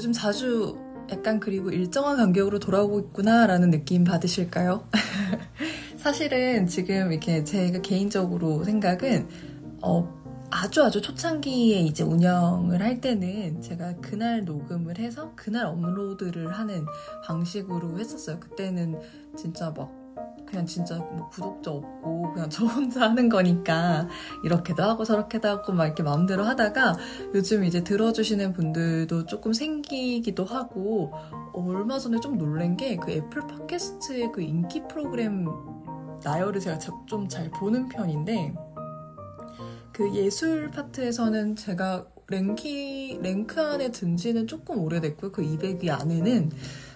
요즘 자주 약간 그리고 일정한 간격으로 돌아오고 있구나라는 느낌 받으실까요? 사실은 지금 이렇게 제가 개인적으로 생각은 어 아주 아주 초창기에 이제 운영을 할 때는 제가 그날 녹음을 해서 그날 업로드를 하는 방식으로 했었어요. 그때는 진짜 막 그냥 진짜 뭐 구독자 없고 그냥 저 혼자 하는 거니까 이렇게도 하고 저렇게도 하고 막 이렇게 마음대로 하다가 요즘 이제 들어주시는 분들도 조금 생기기도 하고 어, 얼마 전에 좀 놀란 게 그 애플 팟캐스트의 그 인기 프로그램 나열을 제가 좀 잘 보는 편인데 그 예술 파트에서는 제가 랭키, 랭크 안에 든 지는 조금 오래됐고요. 그 200위 안에는.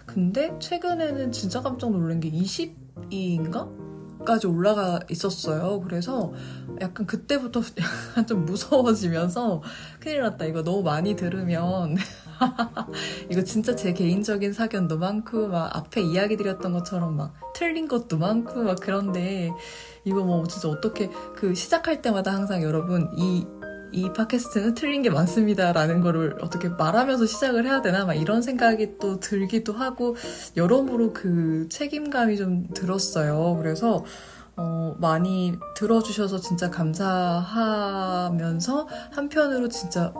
근데 최근에는 진짜 깜짝 놀란 게 22인가? 까지 올라가 있었어요. 그래서 약간 그때부터 좀 무서워지면서 큰일 났다. 이거 너무 많이 들으면 이거 진짜 제 개인적인 사견도 많고 막 앞에 이야기 드렸던 것처럼 막 틀린 것도 많고 막 그런데 이거 뭐 진짜 어떻게 그 시작할 때마다 항상 여러분 이 이 팟캐스트는 틀린 게 많습니다라는 거를 어떻게 말하면서 시작을 해야 되나 막 이런 생각이 또 들기도 하고 여러모로 그 책임감이 좀 들었어요. 그래서 어, 많이 들어주셔서 진짜 감사하면서 한편으로 진짜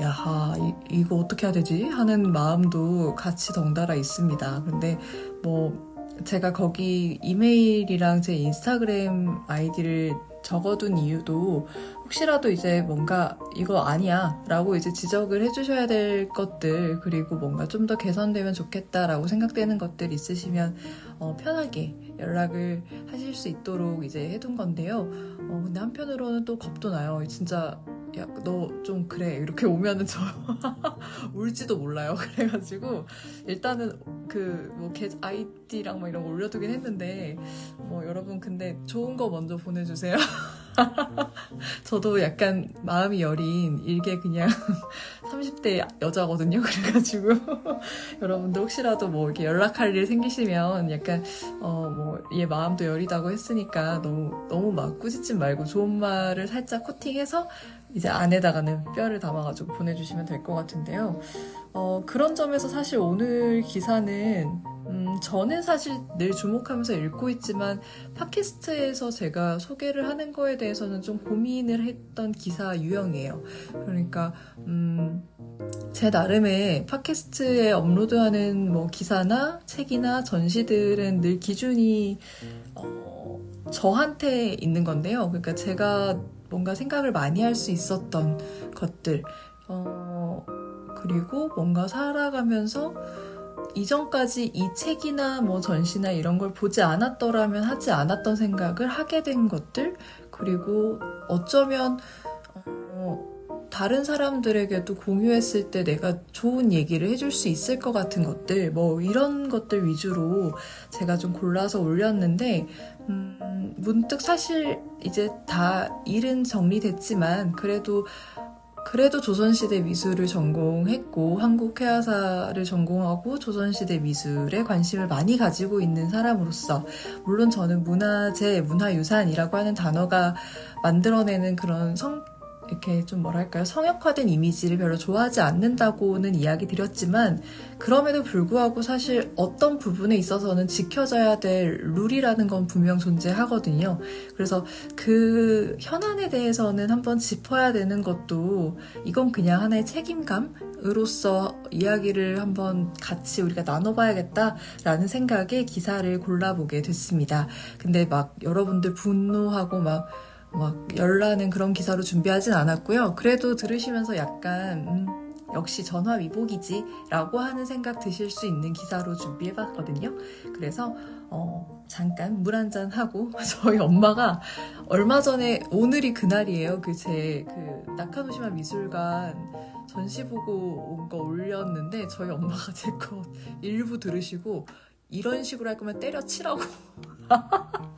야 이, 이거 어떻게 해야 되지 하는 마음도 같이 덩달아 있습니다. 근데 뭐 제가 거기 이메일이랑 제 인스타그램 아이디를 적어둔 이유도 혹시라도 이제 뭔가 이거 아니야 라고 이제 지적을 해주셔야 될 것들 그리고 뭔가 좀 더 개선되면 좋겠다라고 생각되는 것들 있으시면 어, 편하게 연락을 하실 수 있도록 이제 해둔 건데요. 어, 근데 한편으로는 또 겁도 나요. 진짜 야, 너 좀 그래. 이렇게 오면은 저 울지도 몰라요. 그래가지고, 일단은 그, 뭐, 아이디랑 뭐 이런 거 올려두긴 했는데, 뭐, 여러분, 근데 좋은 거 먼저 보내주세요. 저도 약간 마음이 여린 일개 그냥 30대 여자거든요. 그래가지고 여러분들 혹시라도 뭐 이렇게 연락할 일 생기시면 약간 어 뭐 얘 마음도 여리다고 했으니까 너무 너무 막 꾸짖지 말고 좋은 말을 살짝 코팅해서 이제 안에다가는 뼈를 담아가지고 보내주시면 될 것 같은데요. 어, 그런 점에서 사실 오늘 기사는 음, 저는 사실 늘 주목하면서 읽고 있지만 팟캐스트에서 제가 소개를 하는 거에 대해서는 좀 고민을 했던 기사 유형이에요. 그러니까 음, 제 나름의 팟캐스트에 업로드하는 뭐 기사나 책이나 전시들은 늘 기준이 어, 저한테 있는 건데요. 그러니까 제가 뭔가 생각을 많이 할 수 있었던 것들, 어, 그리고 뭔가 살아가면서 이전까지 이 책이나 뭐 전시나 이런 걸 보지 않았더라면 하지 않았던 생각을 하게 된 것들, 그리고 어쩌면, 어, 다른 사람들에게도 공유했을 때 내가 좋은 얘기를 해줄 수 있을 것 같은 것들, 뭐 이런 것들 위주로 제가 좀 골라서 올렸는데, 음, 문득 사실 이제 다 일은 정리됐지만, 그래도 그래도 조선시대 미술을 전공했고 한국 회화사를 전공하고 조선시대 미술에 관심을 많이 가지고 있는 사람으로서 물론 저는 문화재, 문화유산이라고 하는 단어가 만들어내는 그런 성, 이렇게 좀 뭐랄까요 성역화된 이미지를 별로 좋아하지 않는다고는 이야기 드렸지만 그럼에도 불구하고 사실 어떤 부분에 있어서는 지켜져야 될 룰이라는 건 분명 존재하거든요. 그래서 그 현안에 대해서는 한번 짚어야 되는 것도 이건 그냥 하나의 책임감으로서 이야기를 한번 같이 우리가 나눠봐야겠다라는 생각에 기사를 골라보게 됐습니다. 근데 막 여러분들 분노하고 막 막 열나는 그런 기사로 준비하진 않았고요. 그래도 들으시면서 약간 음, 역시 전화 위복이지 라고 하는 생각 드실 수 있는 기사로 준비해봤거든요. 그래서 어, 잠깐 물 한 잔 하고 저희 엄마가 얼마 전에 오늘이 그날이에요. 그 제그 그 나카노시마 미술관 전시 보고 온 거 올렸는데 저희 엄마가 제 거 일부 들으시고 이런 식으로 할 거면 때려치라고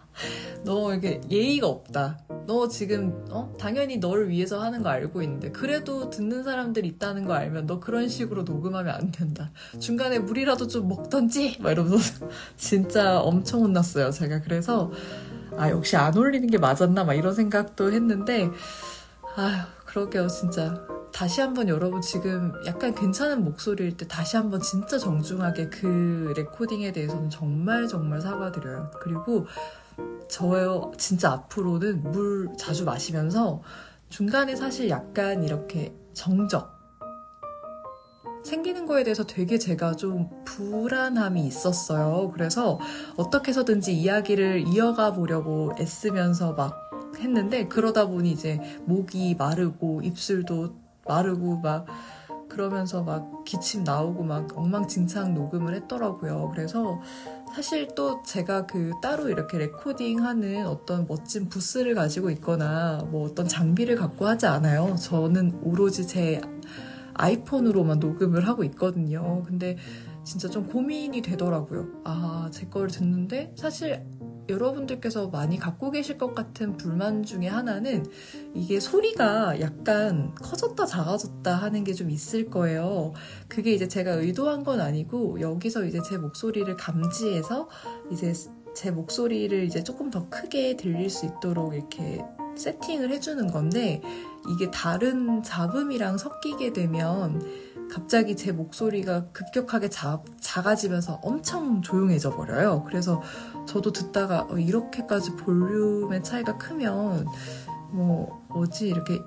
너 이게 예의가 없다. 너 지금 어 당연히 너를 위해서 하는 거 알고 있는데 그래도 듣는 사람들 있다는 거 알면 너 그런 식으로 녹음하면 안 된다. 중간에 물이라도 좀 먹던지 막 이러면서 진짜 엄청 혼났어요. 제가 그래서 아 역시 안 올리는 게 맞았나 막 이런 생각도 했는데 아휴 그러게요 진짜 다시 한번 여러분 지금 약간 괜찮은 목소리일 때 다시 한번 진짜 정중하게 그 레코딩에 대해서는 정말 정말 사과드려요. 그리고 저요 진짜 앞으로는 물 자주 마시면서 중간에 사실 약간 이렇게 정적 생기는 거에 대해서 되게 제가 좀 불안함이 있었어요. 그래서 어떻게 해서든지 이야기를 이어가 보려고 애쓰면서 막 했는데 그러다 보니 이제 목이 마르고 입술도 마르고 막 그러면서 막 기침 나오고 막 엉망진창 녹음을 했더라고요. 그래서 사실 또 제가 그 따로 이렇게 레코딩하는 어떤 멋진 부스를 가지고 있거나 뭐 어떤 장비를 갖고 하지 않아요. 저는 오로지 제 아이폰으로만 녹음을 하고 있거든요. 근데 진짜 좀 고민이 되더라고요. 아, 제 거를 듣는데 사실 여러분들께서 많이 갖고 계실 것 같은 불만 중에 하나는 이게 소리가 약간 커졌다 작아졌다 하는 게 좀 있을 거예요. 그게 이제 제가 의도한 건 아니고 여기서 이제 제 목소리를 감지해서 이제 제 목소리를 이제 조금 더 크게 들릴 수 있도록 이렇게 세팅을 해주는 건데 이게 다른 잡음이랑 섞이게 되면 갑자기 제 목소리가 급격하게 자, 작아지면서 엄청 조용해져 버려요. 그래서 저도 듣다가 어, 이렇게까지 볼륨의 차이가 크면 뭐 뭐지 이렇게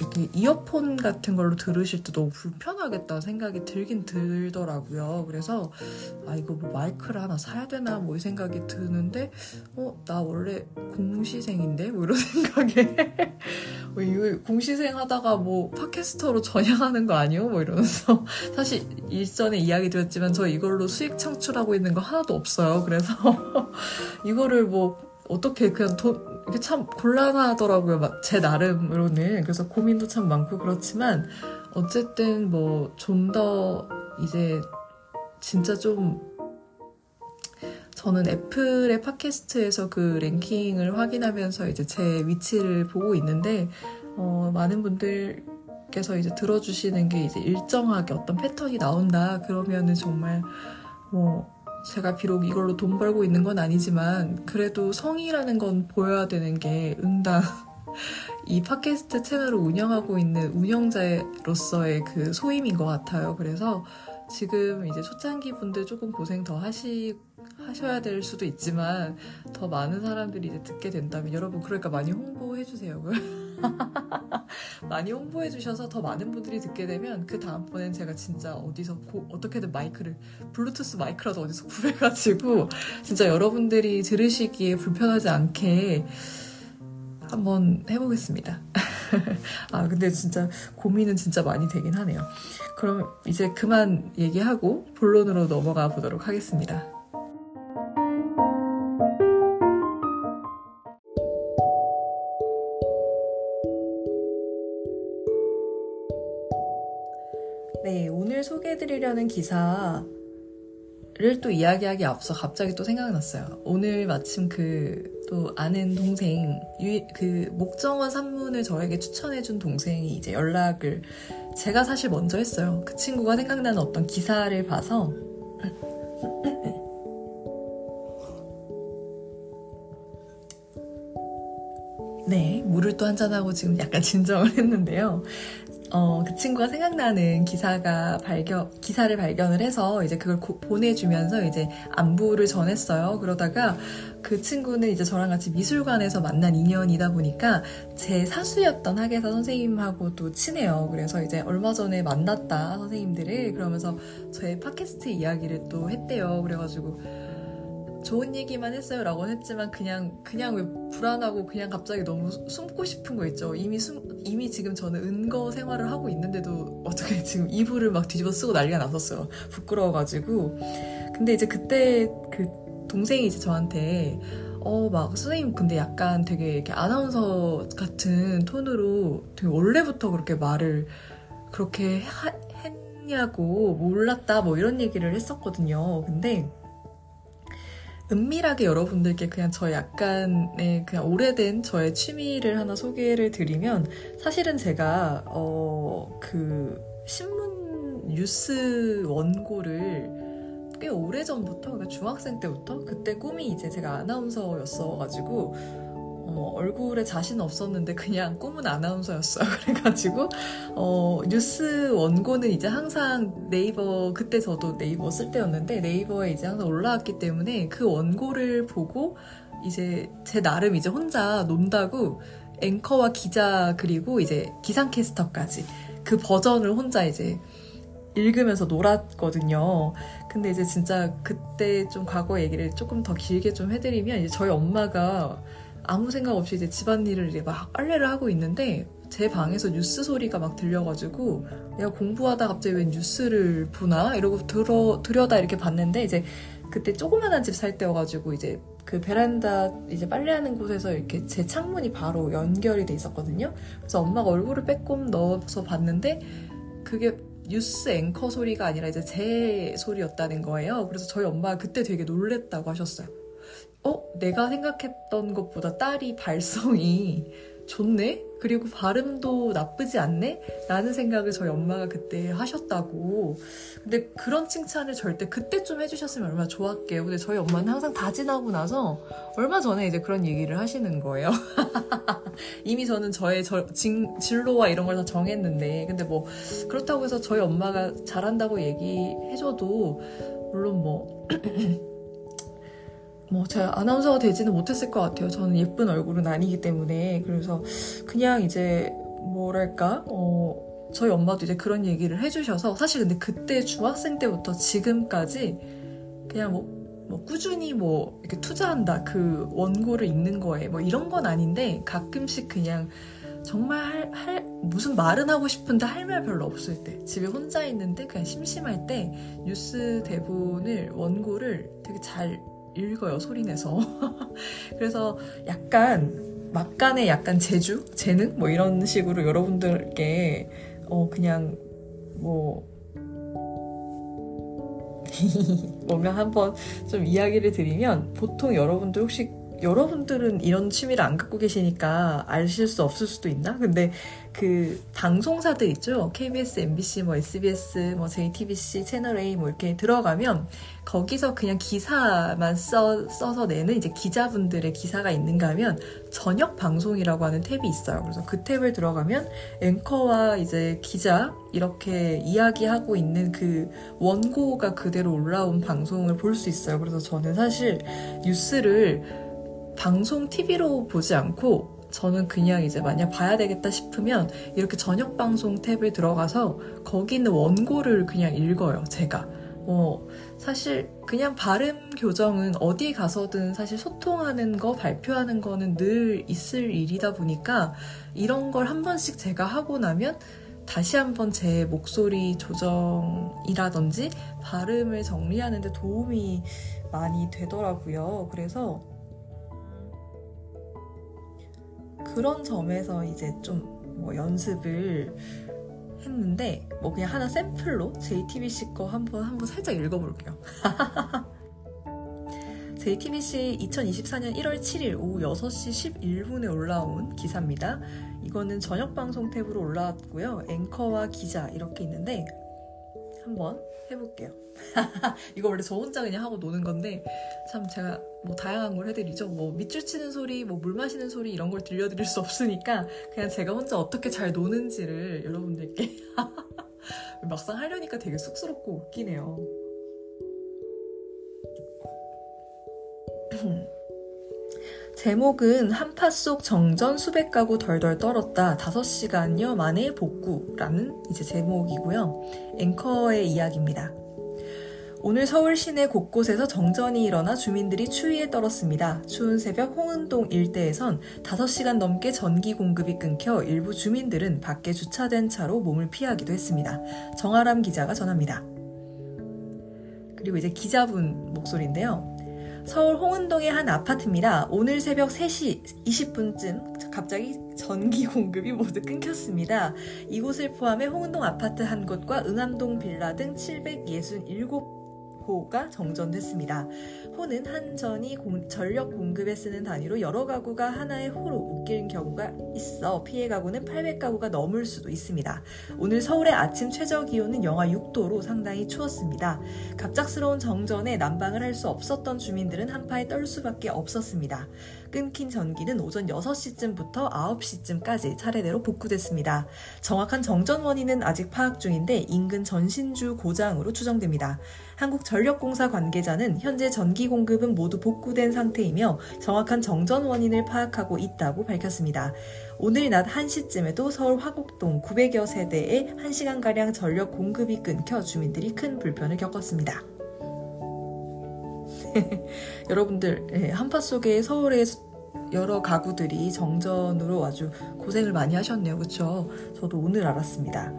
이렇게 이어폰 같은 걸로 들으실 때 너무 불편하겠다 생각이 들긴 들더라고요. 그래서 아 이거 뭐 마이크를 하나 사야 되나 뭐 이 생각이 드는데 어 나 원래 공시생인데 뭐 이런 생각에 뭐 공시생 하다가 뭐 팟캐스터로 전향하는 거 아니요? 뭐 이러면서 사실 일전에 이야기 드렸지만 저 이걸로 수익 창출하고 있는 거 하나도 없어요. 그래서 이거를 뭐 어떻게 그냥 돈 이게 참 곤란하더라고요. 제 나름으로는 그래서 고민도 참 많고 그렇지만 어쨌든 뭐 좀 더 이제 진짜 좀 저는 애플의 팟캐스트에서 그 랭킹을 확인하면서 이제 제 위치를 보고 있는데 어, 많은 분들 께서 이제 들어주시는 게 이제 일정하게 어떤 패턴이 나온다 그러면은 정말 뭐 제가 비록 이걸로 돈 벌고 있는 건 아니지만 그래도 성의라는 건 보여야 되는 게 응당 이 팟캐스트 채널을 운영하고 있는 운영자로서의 그 소임인 것 같아요. 그래서 지금 이제 초창기 분들 조금 고생 더 하시 하셔야 될 수도 있지만 더 많은 사람들이 이제 듣게 된다면 여러분 그러니까 많이 홍보해 주세요. 많이 홍보해 주셔서 더 많은 분들이 듣게 되면 그 다음번엔 제가 진짜 어디서 고, 어떻게든 마이크를 블루투스 마이크라도 어디서 구해가지고 진짜 여러분들이 들으시기에 불편하지 않게 한번 해보겠습니다. 아 근데 진짜 고민은 진짜 많이 되긴 하네요. 그럼 이제 그만 얘기하고 본론으로 넘어가 보도록 하겠습니다. 소개해드리려는 기사를 또 이야기하기 앞서 갑자기 또 생각났어요. 오늘 마침 그 또 아는 동생, 그 목정원 산문을 저에게 추천해준 동생이 이제 연락을 제가 사실 먼저 했어요. 그 친구가 생각나는 어떤 기사를 봐서 네, 물을 또 한잔하고 지금 약간 진정을 했는데요. 어, 그 친구가 생각나는 기사가 발견, 기사를 발견을 해서 이제 그걸 고, 보내주면서 이제 안부를 전했어요. 그러다가 그 친구는 이제 저랑 같이 미술관에서 만난 인연이다 보니까 제 사수였던 학예사 선생님하고도 친해요. 그래서 이제 얼마 전에 만났다, 선생님들을. 그러면서 저의 팟캐스트 이야기를 또 했대요. 그래가지고 좋은 얘기만 했어요 라고 했지만 그냥 그냥 왜 불안하고 그냥 갑자기 너무 숨고 싶은 거 있죠. 이미 숨 이미 지금 저는 은거 생활을 하고 있는데도 어떻게 지금 이불을 막 뒤집어 쓰고 난리가 났었어요. 부끄러워가지고. 근데 이제 그때 그 동생이 이제 저한테 어 막 선생님 근데 약간 되게 이렇게 아나운서 같은 톤으로 되게 원래부터 그렇게 말을 그렇게 하, 했냐고 몰랐다 뭐 이런 얘기를 했었거든요. 근데 은밀하게 여러분들께 그냥 저 약간의 그냥 오래된 저의 취미를 하나 소개를 드리면 사실은 제가 어 그 신문 뉴스 원고를 꽤 오래 전부터 그러니까 중학생 때부터 그때 꿈이 이제 제가 아나운서였어가지고 어, 얼굴에 자신 없었는데 그냥 꿈은 아나운서였어요. 그래가지고 어, 뉴스 원고는 이제 항상 네이버 그때 저도 네이버 쓸 때였는데 네이버에 이제 항상 올라왔기 때문에 그 원고를 보고 이제 제 나름 이제 혼자 논다고 앵커와 기자 그리고 이제 기상캐스터까지 그 버전을 혼자 이제 읽으면서 놀았거든요. 근데 이제 진짜 그때 좀 과거 얘기를 조금 더 길게 좀 해드리면 저희 엄마가 아무 생각 없이 이제 집안일을 이제 막 빨래를 하고 있는데 제 방에서 뉴스 소리가 막 들려가지고 내가 공부하다 갑자기 왜 뉴스를 보나 이러고 들어 들여다 이렇게 봤는데 이제 그때 조그만한 집 살 때여가지고 이제 그 베란다 이제 빨래하는 곳에서 이렇게 제 창문이 바로 연결이 돼 있었거든요. 그래서 엄마가 얼굴을 빼꼼 넣어서 봤는데 그게 뉴스 앵커 소리가 아니라 이제 제 소리였다는 거예요. 그래서 저희 엄마가 그때 되게 놀랬다고 하셨어요. 어? 내가 생각했던 것보다 딸이 발성이 좋네? 그리고 발음도 나쁘지 않네? 라는 생각을 저희 엄마가 그때 하셨다고. 근데 그런 칭찬을 절대 그때좀 해주셨으면 얼마나 좋았게요. 근데 저희 엄마는 항상 다 지나고 나서 얼마 전에 이제 그런 얘기를 하시는 거예요. 이미 저는 저의 저, 진, 진로와 이런 걸 다 정했는데. 근데 뭐, 그렇다고 해서 저희 엄마가 잘한다고 얘기해줘도, 물론 뭐, 뭐 제가 아나운서가 되지는 못했을 것 같아요. 저는 예쁜 얼굴은 아니기 때문에. 그래서 그냥 이제 뭐랄까? 어 저희 엄마도 이제 그런 얘기를 해주셔서 사실 근데 그때 중학생 때부터 지금까지 그냥 뭐, 뭐 꾸준히 뭐 이렇게 투자한다. 그 원고를 읽는 거에 뭐 이런 건 아닌데 가끔씩 그냥 정말 할, 할, 무슨 말은 하고 싶은데 할 말 별로 없을 때 집에 혼자 있는데 그냥 심심할 때 뉴스 대본을 원고를 되게 잘 읽어요, 소리내서. 그래서 약간, 막간의 약간 재주? 재능? 뭐 이런 식으로 여러분들께, 어, 그냥, 뭐, 뭔가 한번 좀 이야기를 드리면, 보통 여러분들 혹시 여러분들은 이런 취미를 안 갖고 계시니까 아실 수 없을 수도 있나? 근데 그 방송사들 있죠? KBS, MBC, 뭐 SBS, 뭐 JTBC, 채널 A 뭐 이렇게 들어가면 거기서 그냥 기사만 써, 써서 내는 이제 기자분들의 기사가 있는가 하면 저녁 방송이라고 하는 탭이 있어요. 그래서 그 탭을 들어가면 앵커와 이제 기자 이렇게 이야기하고 있는 그 원고가 그대로 올라온 방송을 볼 수 있어요. 그래서 저는 사실 뉴스를 방송 TV로 보지 않고 저는 그냥 이제 만약 봐야 되겠다 싶으면 이렇게 저녁 방송 탭을 들어가서 거기 있는 원고를 그냥 읽어요, 제가. 어, 사실 그냥 발음 교정은 어디 가서든 사실 소통하는 거, 발표하는 거는 늘 있을 일이다 보니까 이런 걸 한 번씩 제가 하고 나면 다시 한번 제 목소리 조정이라든지 발음을 정리하는데 도움이 많이 되더라고요. 그래서 그런 점에서 이제 좀 뭐 연습을 했는데 뭐 그냥 하나 샘플로 JTBC 거 한번 한번 살짝 읽어볼게요. JTBC 2024년 1월 7일 오후 6시 11분에 올라온 기사입니다. 이거는 저녁 방송 탭으로 올라왔고요. 앵커와 기자 이렇게 있는데 한번 해볼게요. 이거 원래 저 혼자 그냥 하고 노는 건데 참 제가 뭐 다양한 걸 해드리죠. 뭐 밑줄 치는 소리, 뭐 물 마시는 소리 이런 걸 들려드릴 수 없으니까 그냥 제가 혼자 어떻게 잘 노는지를 여러분들께 막상 하려니까 되게 쑥스럽고 웃기네요. 제목은 한파 속 정전 수백 가구 덜덜 떨었다 5시간여 만에 복구라는 이제 제목이고요. 앵커의 이야기입니다. 오늘 서울 시내 곳곳에서 정전이 일어나 주민들이 추위에 떨었습니다. 추운 새벽 홍은동 일대에선 5시간 넘게 전기 공급이 끊겨 일부 주민들은 밖에 주차된 차로 몸을 피하기도 했습니다. 정아람 기자가 전합니다. 그리고 이제 기자분 목소리인데요. 서울 홍은동의 한 아파트입니다. 오늘 새벽 3시 20분쯤 갑자기 전기 공급이 모두 끊겼습니다. 이곳을 포함해 홍은동 아파트 한 곳과 응암동 빌라 등 767 호가 정전됐습니다. 호는 한전이 공, 전력 공급에 쓰는 단위로 여러 가구가 하나의 호로 묶인 경우가 있어 피해 가구는 800가구가 넘을 수도 있습니다. 오늘 서울의 아침 최저 기온은 영하 6도로 상당히 추웠습니다. 갑작스러운 정전에 난방을 할 수 없었던 주민들은 한파에 떨 수밖에 없었습니다. 끊긴 전기는 오전 6시쯤부터 9시쯤까지 차례대로 복구됐습니다. 정확한 정전 원인은 아직 파악 중인데 인근 전신주 고장으로 추정됩니다. 한국전력공사 관계자는 현재 전기 공급은 모두 복구된 상태이며 정확한 정전 원인을 파악하고 있다고 밝혔습니다. 오늘 낮 1시쯤에도 서울 화곡동 900여 세대에 1시간가량 전력 공급이 끊겨 주민들이 큰 불편을 겪었습니다. 여러분들 예, 한파 속에 서울의 여러 가구들이 정전으로 아주 고생을 많이 하셨네요. 그렇죠? 저도 오늘 알았습니다.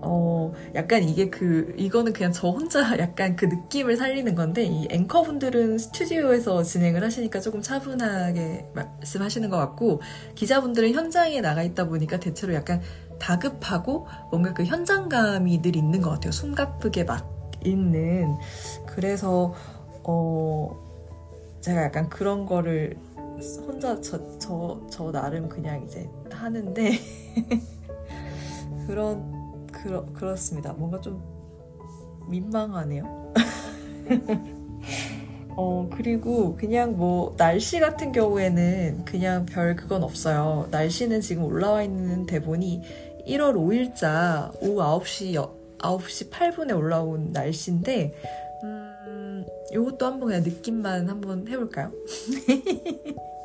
어, 약간 이게 그, 이거는 그냥 저 혼자 약간 그 느낌을 살리는 건데, 이 앵커분들은 스튜디오에서 진행을 하시니까 조금 차분하게 말씀하시는 것 같고, 기자분들은 현장에 나가 있다 보니까 대체로 약간 다급하고 뭔가 그 현장감이 늘 있는 것 같아요. 숨가쁘게 막 있는. 그래서, 어, 제가 약간 그런 거를 혼자 저, 저, 저 나름 그냥 이제 하는데, 그런, 그러, 그렇습니다. 뭔가 좀 민망하네요. 어, 그리고 그냥 뭐, 날씨 같은 경우에는 그냥 별 그건 없어요. 날씨는 지금 올라와 있는 대본이 1월 5일자 오후 9시, 9시 8분에 올라온 날씨인데, 음, 요것도 한번 그냥 느낌만 한번 해볼까요?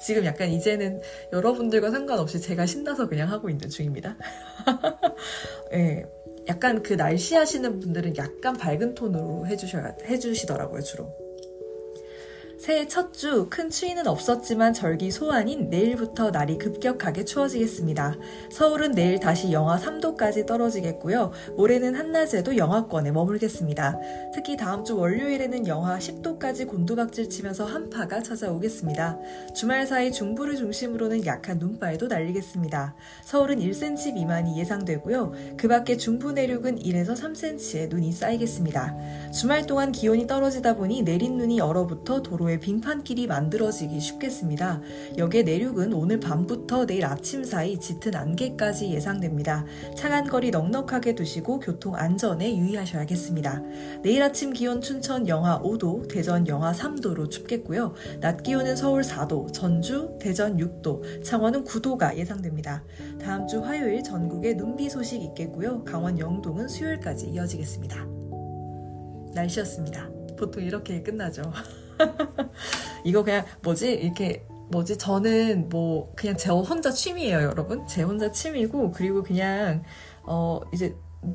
지금 약간 이제는 여러분들과 상관없이 제가 신나서 그냥 하고 있는 중입니다. 네, 약간 그 날씨 하시는 분들은 약간 밝은 톤으로 해주셔야, 해주시더라고요, 주로. 새해 첫 주 큰 추위는 없었지만 절기 소환인 내일부터 날이 급격하게 추워지겠습니다. 서울은 내일 다시 영하 3도까지 떨어지겠고요. 모레는 한낮에도 영하권에 머물겠습니다. 특히 다음 주 월요일에는 영하 10도까지 곤두박질 치면서 한파가 찾아오겠습니다. 주말 사이 중부를 중심으로는 약한 눈발도 날리겠습니다. 서울은 1cm 미만이 예상되고요. 그 밖에 중부 내륙은 1에서 3cm의 눈이 쌓이겠습니다. 주말 동안 기온이 떨어지다 보니 내린 눈이 얼어붙어 도로에 도로에 빙판길이 만들어지기 쉽겠습니다. 역의 내륙은 오늘 밤부터 내일 아침 사이 짙은 안개까지 예상됩니다. 차간 거리 넉넉하게 두시고 교통 안전에 유의하셔야겠습니다. 내일 아침 기온 춘천 영하 5도, 대전 영하 3도로 춥겠고요. 낮 기온은 서울 4도, 전주, 대전 6도, 창원은 9도가 예상됩니다. 다음 주 화요일 전국에 눈비 소식 있겠고요. 강원 영동은 수요일까지 이어지겠습니다. 날씨였습니다. 보통 이렇게 끝나죠. 이거 그냥 뭐지? 이렇게 뭐지? 저는 뭐 그냥 제 혼자 취미예요 여러분. 제 혼자 취미고 그리고 그냥 어 이제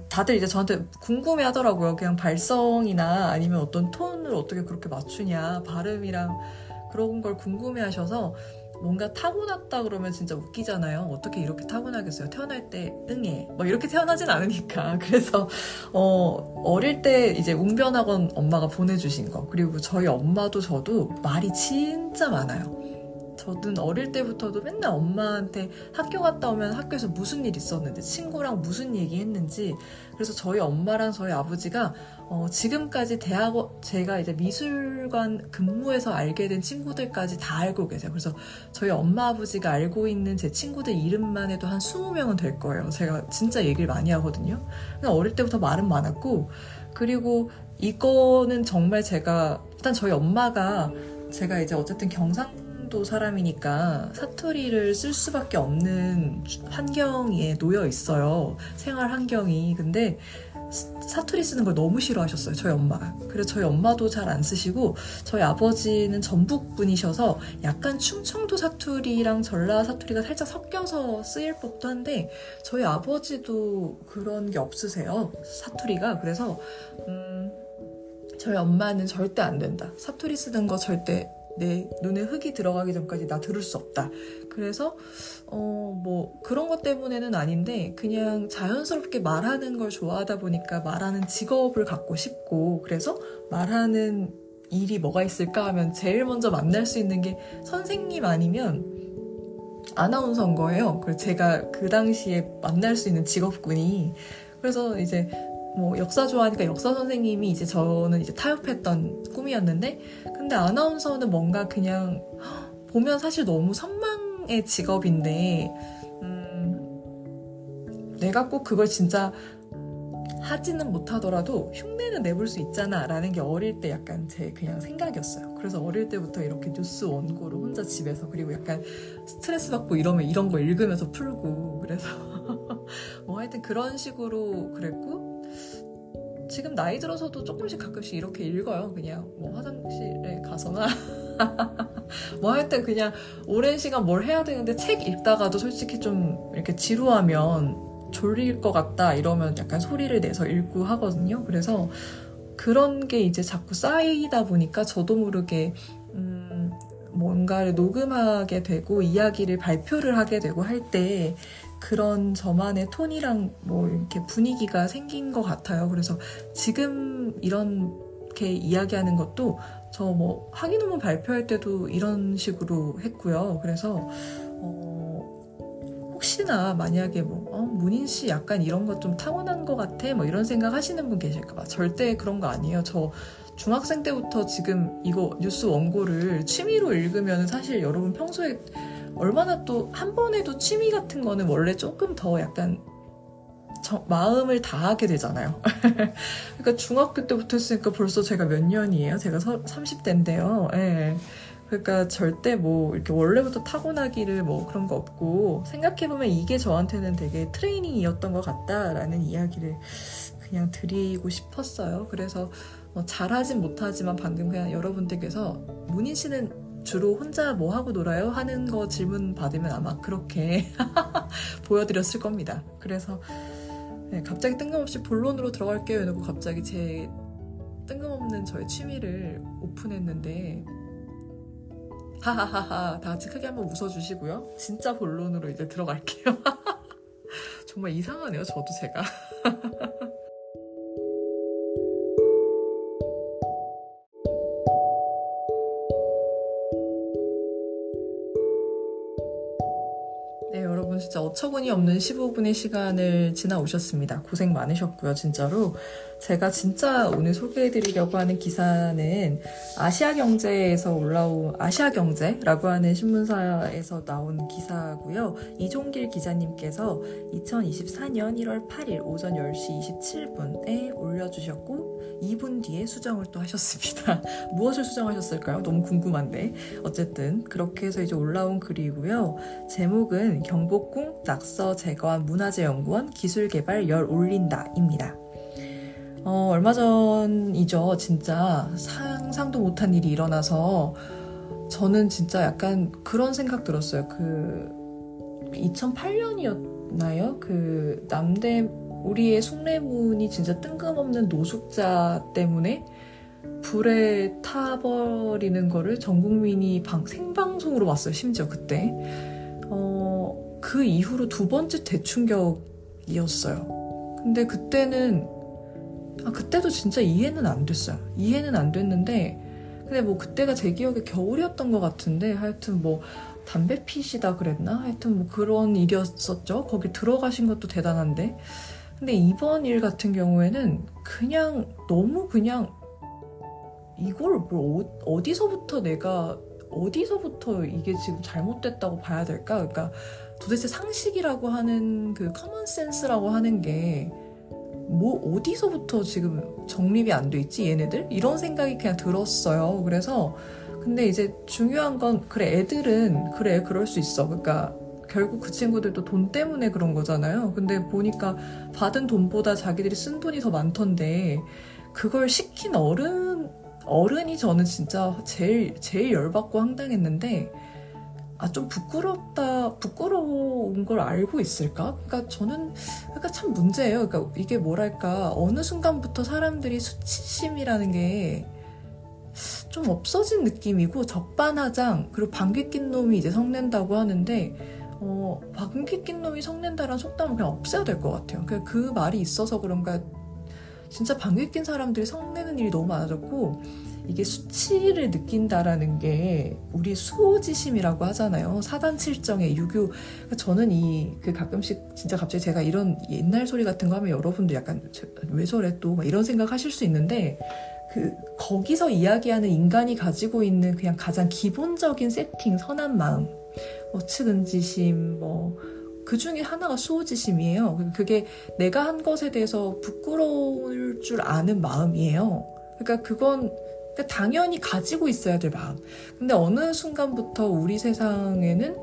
다들 이제 저한테 궁금해 하더라고요. 그냥 발성이나 아니면 어떤 톤을 어떻게 그렇게 맞추냐 발음이랑 그런 걸 궁금해 하셔서 뭔가 타고났다 그러면 진짜 웃기잖아요. 어떻게 이렇게 타고나겠어요? 태어날 때 응애. 뭐 이렇게 태어나진 않으니까. 그래서 어 어릴 때 이제 웅변학원 엄마가 보내주신 거 그리고 저희 엄마도 저도 말이 진짜 많아요. 저는 어릴 때부터도 맨날 엄마한테 학교 갔다 오면 학교에서 무슨 일 있었는지 친구랑 무슨 얘기 했는지 그래서 저희 엄마랑 저희 아버지가 어, 지금까지 대학 제가 이제 미술관 근무해서 알게 된 친구들까지 다 알고 계세요. 그래서 저희 엄마 아버지가 알고 있는 제 친구들 이름만 해도 한 20명은 될 거예요. 제가 진짜 얘기를 많이 하거든요. 어릴 때부터 말은 많았고 그리고 이거는 정말 제가 일단 저희 엄마가 제가 이제 어쨌든 경상 경상도 사람이니까 사투리를 쓸 수밖에 없는 환경에 놓여 있어요. 생활 환경이. 근데 사투리 쓰는 걸 너무 싫어하셨어요. 저희 엄마가. 그래서 저희 엄마도 잘 안 쓰시고 저희 아버지는 전북 분이셔서 약간 충청도 사투리랑 전라 사투리가 살짝 섞여서 쓰일 법도 한데 저희 아버지도 그런 게 없으세요. 사투리가. 그래서 음 저희 엄마는 절대 안 된다. 사투리 쓰는 거 절대 내 눈에 흙이 들어가기 전까지 나 들을 수 없다. 그래서 어 뭐 그런 것 때문에는 아닌데 그냥 자연스럽게 말하는 걸 좋아하다 보니까 말하는 직업을 갖고 싶고 그래서 말하는 일이 뭐가 있을까 하면 제일 먼저 만날 수 있는 게 선생님 아니면 아나운서인 거예요. 그래서 제가 그 당시에 만날 수 있는 직업군이 그래서 이제 뭐 역사 좋아하니까 역사 선생님이 이제 저는 이제 타협했던 꿈이었는데 근데 아나운서는 뭔가 그냥 보면 사실 너무 선망의 직업인데 음, 내가 꼭 그걸 진짜 하지는 못하더라도 흉내는 내볼 수 있잖아 라는 게 어릴 때 약간 제 그냥 생각이었어요. 그래서 어릴 때부터 이렇게 뉴스 원고를 혼자 집에서 그리고 약간 스트레스 받고 이러면 이런 거 읽으면서 풀고 그래서 뭐 하여튼 그런 식으로 그랬고 지금 나이 들어서도 조금씩 가끔씩 이렇게 읽어요. 그냥 뭐 화장실에 가서나 뭐 하여튼 그냥 오랜 시간 뭘 해야 되는데 책 읽다가도 솔직히 좀 이렇게 지루하면 졸릴 것 같다 이러면 약간 소리를 내서 읽고 하거든요. 그래서 그런 게 이제 자꾸 쌓이다 보니까 저도 모르게 음 뭔가를 녹음하게 되고 이야기를 발표를 하게 되고 할 때 그런 저만의 톤이랑 뭐 이렇게 분위기가 생긴 것 같아요. 그래서 지금 이렇게 이야기하는 것도 저뭐 학위 논문 발표할 때도 이런 식으로 했고요. 그래서 혹시나 만약에 뭐 어, 문인 씨 약간 이런 거좀 타고난 것 같아 뭐 이런 생각 하시는 분 계실까봐 절대 그런 거 아니에요. 저 중학생 때부터 지금 이거 뉴스 원고를 취미로 읽으면 사실 여러분 평소에 얼마나 또 한 번에도 취미 같은 거는 원래 조금 더 약간 저, 마음을 다하게 되잖아요. 그러니까 중학교 때부터 했으니까 벌써 제가 몇 년이에요? 제가 서, 30대인데요. 예. 그러니까 절대 뭐 이렇게 원래부터 타고나기를 뭐 그런 거 없고 생각해보면 이게 저한테는 되게 트레이닝이었던 것 같다라는 이야기를 그냥 드리고 싶었어요. 그래서 뭐 잘하진 못하지만 방금 그냥 여러분들께서 문인 씨는 주로 혼자 뭐 하고 놀아요? 하는 거 질문 받으면 아마 그렇게 보여드렸을 겁니다. 그래서 네, 갑자기 뜬금없이 본론으로 들어갈게요 해놓고 갑자기 제 뜬금없는 저의 취미를 오픈했는데 하하하하 다 같이 크게 한번 웃어주시고요. 진짜 본론으로 이제 들어갈게요. 정말 이상하네요. 저도 제가. 여러분 진짜 어처구니 없는 15분의 시간을 지나오셨습니다. 고생 많으셨고요, 진짜로. 제가 진짜 오늘 소개해드리려고 하는 기사는 아시아경제에서 올라온 아시아경제라고 하는 신문사에서 나온 기사고요. 이종길 기자님께서 2024년 1월 8일 오전 10시 27분에 올려주셨고 2분 뒤에 수정을 또 하셨습니다. 무엇을 수정하셨을까요? 너무 궁금한데 어쨌든 그렇게 해서 이제 올라온 글이고요. 제목은 경복궁 낙서 제거한 문화재연구원 기술개발 열 올린다입니다. 어, 얼마 전이죠. 진짜 상상도 못한 일이 일어나서 저는 진짜 약간 그런 생각 들었어요. 그 2008년이었나요? 그 남대 우리의 숭례문이 진짜 뜬금없는 노숙자 때문에 불에 타버리는 거를 전 국민이 방, 생방송으로 봤어요. 심지어 그때. 어, 그 이후로 두 번째 대충격이었어요. 근데 그때는 아, 그때도 진짜 이해는 안 됐어요. 이해는 안 됐는데, 근데 뭐 그때가 제 기억에 겨울이었던 것 같은데, 하여튼 뭐 담배 피시다 그랬나? 하여튼 뭐 그런 일이었었죠. 거기 들어가신 것도 대단한데. 근데 이번 일 같은 경우에는 그냥 너무 그냥 이걸 뭘 어, 어디서부터 내가 어디서부터 이게 지금 잘못됐다고 봐야 될까? 그러니까 도대체 상식이라고 하는 그 common sense라고 하는 게 뭐 어디서부터 지금 정립이 안 돼 있지 얘네들 이런 생각이 그냥 들었어요. 그래서 근데 이제 중요한 건 그래 애들은 그래 그럴 수 있어. 그러니까 결국 그 친구들도 돈 때문에 그런 거잖아요. 근데 보니까 받은 돈보다 자기들이 쓴 돈이 더 많던데 그걸 시킨 어른 어른이 저는 진짜 제일 제일 열받고 황당했는데 아, 좀 부끄럽다, 부끄러운 걸 알고 있을까? 그러니까 저는, 그러니까 참 문제예요. 그러니까 이게 뭐랄까, 어느 순간부터 사람들이 수치심이라는 게 좀 없어진 느낌이고, 적반하장, 그리고 방귀 낀 놈이 이제 성낸다고 하는데, 어, 방귀 낀 놈이 성낸다라는 속담은 그냥 없애야 될 것 같아요. 그냥 그 말이 있어서 그런가, 진짜 방귀 낀 사람들이 성내는 일이 너무 많아졌고, 이게 수치를 느낀다라는 게 우리 수호지심이라고 하잖아요. 사단 칠정의 유교. 그러니까 저는 이 그 가끔씩 진짜 갑자기 제가 이런 옛날 소리 같은 거 하면 여러분도 약간 왜 저래 또 이런 생각 하실 수 있는데 그 거기서 이야기하는 인간이 가지고 있는 그냥 가장 기본적인 세팅 선한 마음 뭐 측은지심 뭐그 중에 하나가 수호지심이에요. 그게 내가 한 것에 대해서 부끄러울 줄 아는 마음이에요. 그러니까 그건 그러니까 당연히 가지고 있어야 될 마음. 근데 어느 순간부터 우리 세상에는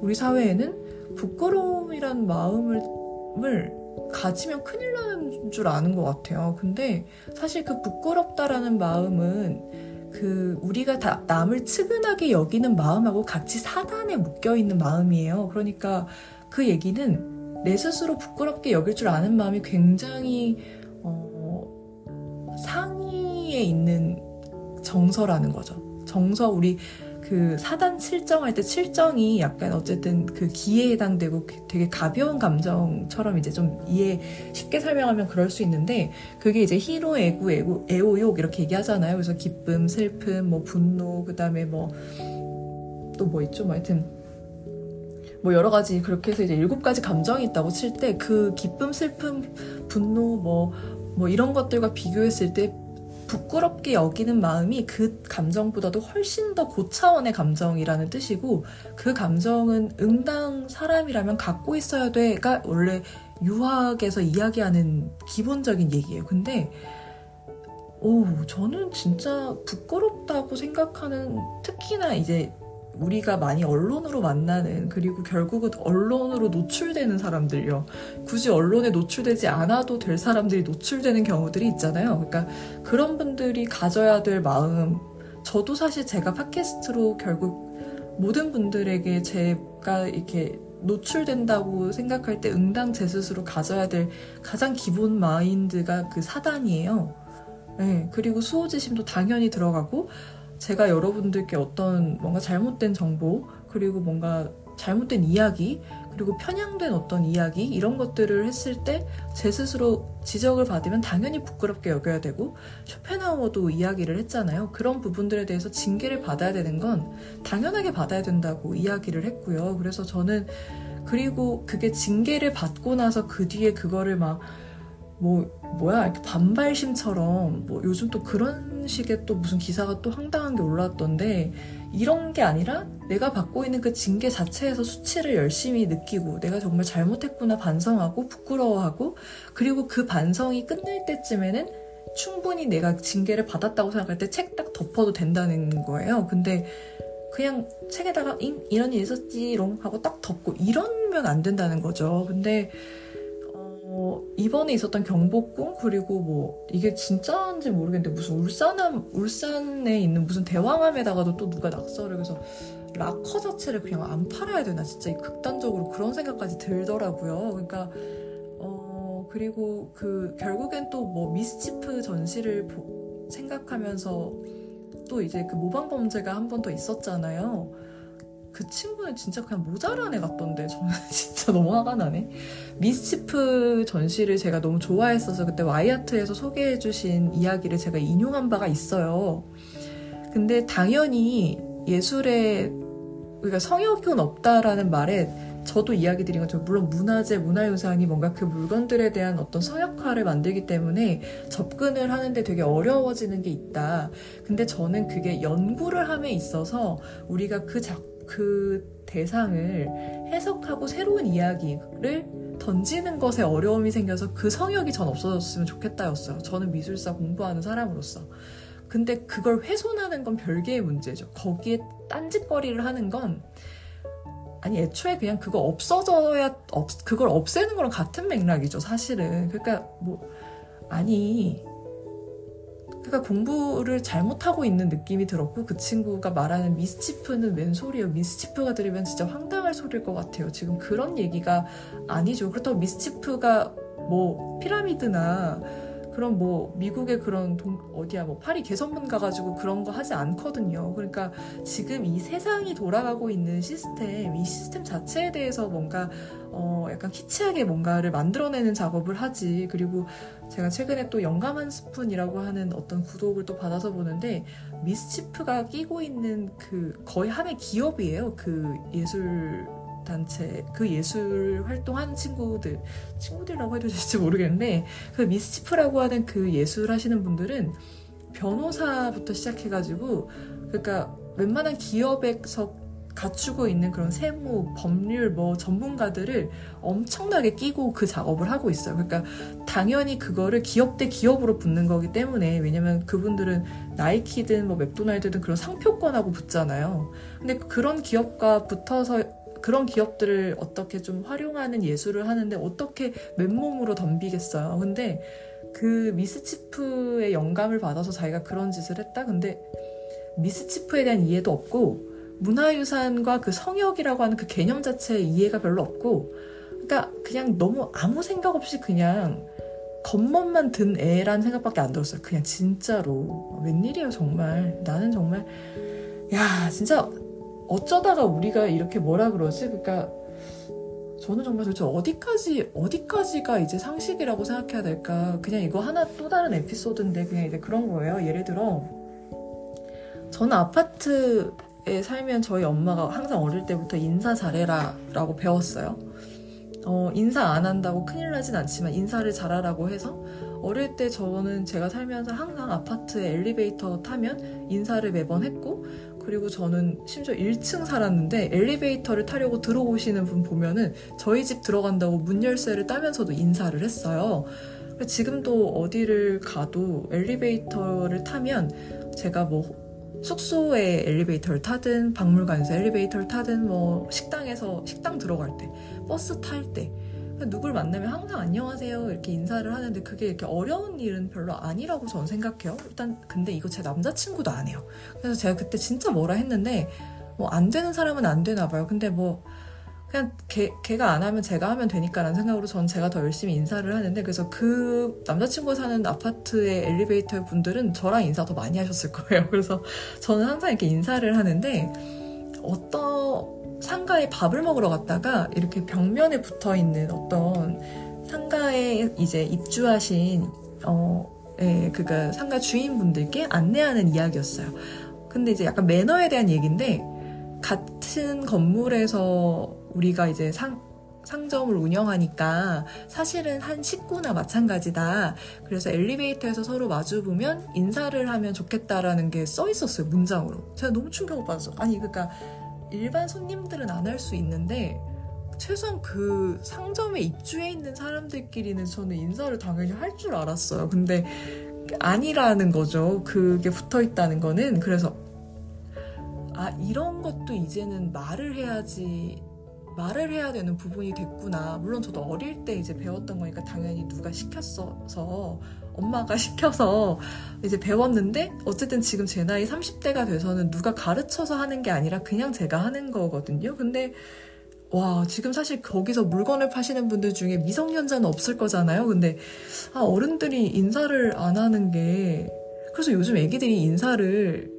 우리 사회에는 부끄러움이란 마음을 가지면 큰일 나는 줄 아는 것 같아요. 근데 사실 그 부끄럽다라는 마음은 그 우리가 다 남을 측은하게 여기는 마음하고 같이 사단에 묶여 있는 마음이에요. 그러니까 그 얘기는 내 스스로 부끄럽게 여길 줄 아는 마음이 굉장히 어, 상위에 있는 정서라는 거죠. 정서 우리 그 사단 칠정할 때 칠정이 약간 어쨌든 그 기에 해당되고 되게 가벼운 감정처럼 이제 좀 이해 쉽게 설명하면 그럴 수 있는데 그게 이제 희노 애구 애구 애오욕 이렇게 얘기하잖아요. 그래서 기쁨, 슬픔, 뭐 분노, 그다음에 뭐 또 뭐 있죠? 뭐 하여튼 뭐 여러 가지 그렇게 해서 이제 일곱 가지 감정이 있다고 칠 때 그 기쁨, 슬픔, 분노 뭐뭐 뭐 이런 것들과 비교했을 때 부끄럽게 여기는 마음이 그 감정보다도 훨씬 더 고차원의 감정이라는 뜻이고 그 감정은 응당 사람이라면 갖고 있어야 돼가 원래 유학에서 이야기하는 기본적인 얘기예요. 근데 오 저는 진짜 부끄럽다고 생각하는 특히나 이제 우리가 많이 언론으로 만나는 그리고 결국은 언론으로 노출되는 사람들요. 굳이 언론에 노출되지 않아도 될 사람들이 노출되는 경우들이 있잖아요. 그러니까 그런 분들이 가져야 될 마음. 저도 사실 제가 팟캐스트로 결국 모든 분들에게 제가 이렇게 노출된다고 생각할 때 응당 제 스스로 가져야 될 가장 기본 마인드가 그 사단이에요. 네, 그리고 수호지심도 당연히 들어가고 제가 여러분들께 어떤 뭔가 잘못된 정보 그리고 뭔가 잘못된 이야기 그리고 편향된 어떤 이야기 이런 것들을 했을 때 제 스스로 지적을 받으면 당연히 부끄럽게 여겨야 되고 쇼펜하우어도 이야기를 했잖아요. 그런 부분들에 대해서 징계를 받아야 되는 건 당연하게 받아야 된다고 이야기를 했고요. 그래서 저는 그리고 그게 징계를 받고 나서 그 뒤에 그거를 막뭐 뭐야 이렇게 반발심처럼 뭐 요즘 또 그런 식의 또 무슨 기사가 또 황당한 게 올라왔던데 이런 게 아니라 내가 받고 있는 그 징계 자체에서 수치를 열심히 느끼고 내가 정말 잘못했구나 반성하고 부끄러워하고 그리고 그 반성이 끝날 때쯤에는 충분히 내가 징계를 받았다고 생각할 때 책 딱 덮어도 된다는 거예요. 근데 그냥 책에다가 이런 일이 있었지롱 하고 딱 덮고 이러면 안 된다는 거죠. 근데 어, 이번에 있었던 경복궁 그리고 뭐 이게 진짜인지 모르겠는데 무슨 울산 울산에 있는 무슨 대왕암에다가도 또 누가 낙서를 해서 락커 자체를 그냥 안 팔아야 되나 진짜 극단적으로 그런 생각까지 들더라고요. 그러니까 어 그리고 그 결국엔 또 뭐 미스치프 전시를 보, 생각하면서 또 이제 그 모방 범죄가 한 번 더 있었잖아요. 그 친구는 진짜 그냥 모자란 애 같던데 저는 진짜 너무 화가 나네. 미스치프 전시를 제가 너무 좋아했어서 그때 와이아트에서 소개해주신 이야기를 제가 인용한 바가 있어요. 근데 당연히 예술에 우리가 성역은 없다라는 말에 저도 이야기 드린 것처럼 물론 문화재, 문화유산이 뭔가 그 물건들에 대한 어떤 성역화를 만들기 때문에 접근을 하는데 되게 어려워지는 게 있다. 근데 저는 그게 연구를 함에 있어서 우리가 그 작, 그 대상을 해석하고 새로운 이야기를 던지는 것에 어려움이 생겨서 그 성역이 전 없어졌으면 좋겠다였어요. 저는 미술사 공부하는 사람으로서. 근데 그걸 훼손하는 건 별개의 문제죠. 거기에 딴짓거리를 하는 건 아니 애초에 그냥 그거 없어져야 없, 그걸 없애는 거랑 같은 맥락이죠 사실은 그러니까 뭐 아니 그러니까 공부를 잘못하고 있는 느낌이 들었고 그 친구가 말하는 미스치프는 웬 소리예요. 미스치프가 들으면 진짜 황당할 소리일 것 같아요. 지금 그런 얘기가 아니죠. 그렇다고 미스치프가 뭐 피라미드나 그런 뭐 미국의 그런 동, 어디야 뭐 파리 개선문 가가지고 그런 거 하지 않거든요. 그러니까 지금 이 세상이 돌아가고 있는 시스템, 이 시스템 자체에 대해서 뭔가 어 약간 키치하게 뭔가를 만들어내는 작업을 하지. 그리고 제가 최근에 또 영감 한 스푼이라고 하는 어떤 구독을 또 받아서 보는데 미스치프가 끼고 있는 그 거의 하나의 기업이에요. 그 예술 단체 그 예술 활동하는 친구들 친구들이라고 해도 될지 모르겠는데 그 미스치프라고 하는 그 예술 하시는 분들은 변호사부터 시작해가지고 그러니까 웬만한 기업에서 갖추고 있는 그런 세무, 법률 뭐 전문가들을 엄청나게 끼고 그 작업을 하고 있어요. 그러니까 당연히 그거를 기업 대 기업으로 붙는 거기 때문에 왜냐면 그분들은 나이키든 뭐 맥도날드든 그런 상표권하고 붙잖아요. 근데 그런 기업과 붙어서 그런 기업들을 어떻게 좀 활용하는 예술을 하는데 어떻게 맨몸으로 덤비겠어요. 근데 그 미스치프의 영감을 받아서 자기가 그런 짓을 했다? 근데 미스치프에 대한 이해도 없고 문화유산과 그 성역이라고 하는 그 개념 자체에 이해가 별로 없고 그러니까 그냥 너무 아무 생각 없이 그냥 겉멋만 든 애라는 생각밖에 안 들었어요. 그냥 진짜로 웬일이에요 정말 나는 정말 야 진짜 어쩌다가 우리가 이렇게 뭐라 그러지? 그러니까 저는 정말 도대체 어디까지 어디까지가 이제 상식이라고 생각해야 될까? 그냥 이거 하나 또 다른 에피소드인데 그냥 이제 그런 거예요. 예를 들어 저는 아파트에 살면 저희 엄마가 항상 어릴 때부터 인사 잘해라라고 배웠어요. 어, 인사 안 한다고 큰일 나진 않지만 인사를 잘하라고 해서 어릴 때 저는 제가 살면서 항상 아파트 엘리베이터 타면 인사를 매번 했고 그리고 저는 심지어 1층 살았는데 엘리베이터를 타려고 들어오시는 분 보면은 저희 집 들어간다고 문 열쇠를 따면서도 인사를 했어요. 지금도 어디를 가도 엘리베이터를 타면 제가 뭐 숙소에 엘리베이터를 타든 박물관에서 엘리베이터를 타든 뭐 식당에서 식당 들어갈 때 버스 탈 때 누굴 만나면 항상 안녕하세요 이렇게 인사를 하는데 그게 이렇게 어려운 일은 별로 아니라고 저는 생각해요. 일단 근데 이거 제 남자친구도 안 해요. 그래서 제가 그때 진짜 뭐라 했는데 뭐 안 되는 사람은 안 되나 봐요. 근데 뭐 그냥 걔, 걔가 안 하면 제가 하면 되니까라는 생각으로 전 제가 더 열심히 인사를 하는데 그래서 그 남자친구가 사는 아파트의 엘리베이터 분들은 저랑 인사 더 많이 하셨을 거예요. 그래서 저는 항상 이렇게 인사를 하는데 어떤 상가에 밥을 먹으러 갔다가 이렇게 벽면에 붙어 있는 어떤 상가에 이제 입주하신 어, 예, 그니까 상가 주인분들께 안내하는 이야기였어요. 근데 이제 약간 매너에 대한 얘기인데 같은 건물에서 우리가 이제 상 상점을 운영하니까 사실은 한 식구나 마찬가지다. 그래서 엘리베이터에서 서로 마주보면 인사를 하면 좋겠다라는 게 써 있었어요, 문장으로. 제가 너무 충격을 받았어요. 아니, 그러니까 일반 손님들은 안 할 수 있는데 최소한 그 상점에 입주해 있는 사람들끼리는 저는 인사를 당연히 할 줄 알았어요. 근데 아니라는 거죠. 그게 붙어 있다는 거는. 그래서, 아, 이런 것도 이제는 말을 해야지, 말을 해야 되는 부분이 됐구나. 물론 저도 어릴 때 이제 배웠던 거니까 당연히 누가 시켰어서 엄마가 시켜서 이제 배웠는데 어쨌든 지금 제 나이 30대가 돼서는 누가 가르쳐서 하는 게 아니라 그냥 제가 하는 거거든요. 근데 와, 지금 사실 거기서 물건을 파시는 분들 중에 미성년자는 없을 거잖아요. 근데 아, 어른들이 인사를 안 하는 게 그래서 요즘 애기들이 인사를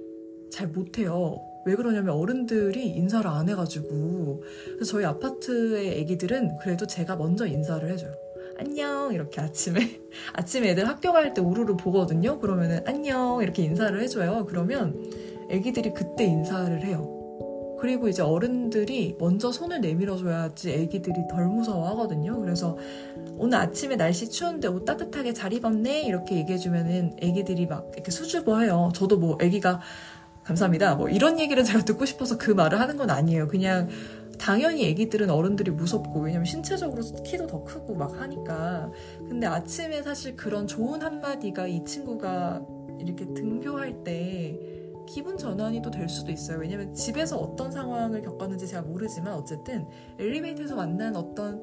잘 못해요. 왜 그러냐면 어른들이 인사를 안 해가지고 그래서 저희 아파트의 애기들은 그래도 제가 먼저 인사를 해줘요. 안녕 이렇게 아침에 아침에 애들 학교 갈 때 우르르 보거든요. 그러면은 안녕 이렇게 인사를 해줘요. 그러면 애기들이 그때 인사를 해요. 그리고 이제 어른들이 먼저 손을 내밀어줘야지 애기들이 덜 무서워하거든요. 그래서 오늘 아침에 날씨 추운데 옷 따뜻하게 잘 입었네 이렇게 얘기해주면은 애기들이 막 이렇게 수줍어해요. 저도 뭐 애기가 감사합니다. 뭐 이런 얘기를 제가 듣고 싶어서 그 말을 하는 건 아니에요. 그냥 당연히 애기들은 어른들이 무섭고 왜냐면 신체적으로 키도 더 크고 막 하니까 근데 아침에 사실 그런 좋은 한마디가 이 친구가 이렇게 등교할 때 기분 전환이 또 될 수도 있어요. 왜냐면 집에서 어떤 상황을 겪었는지 제가 모르지만 어쨌든 엘리베이터에서 만난 어떤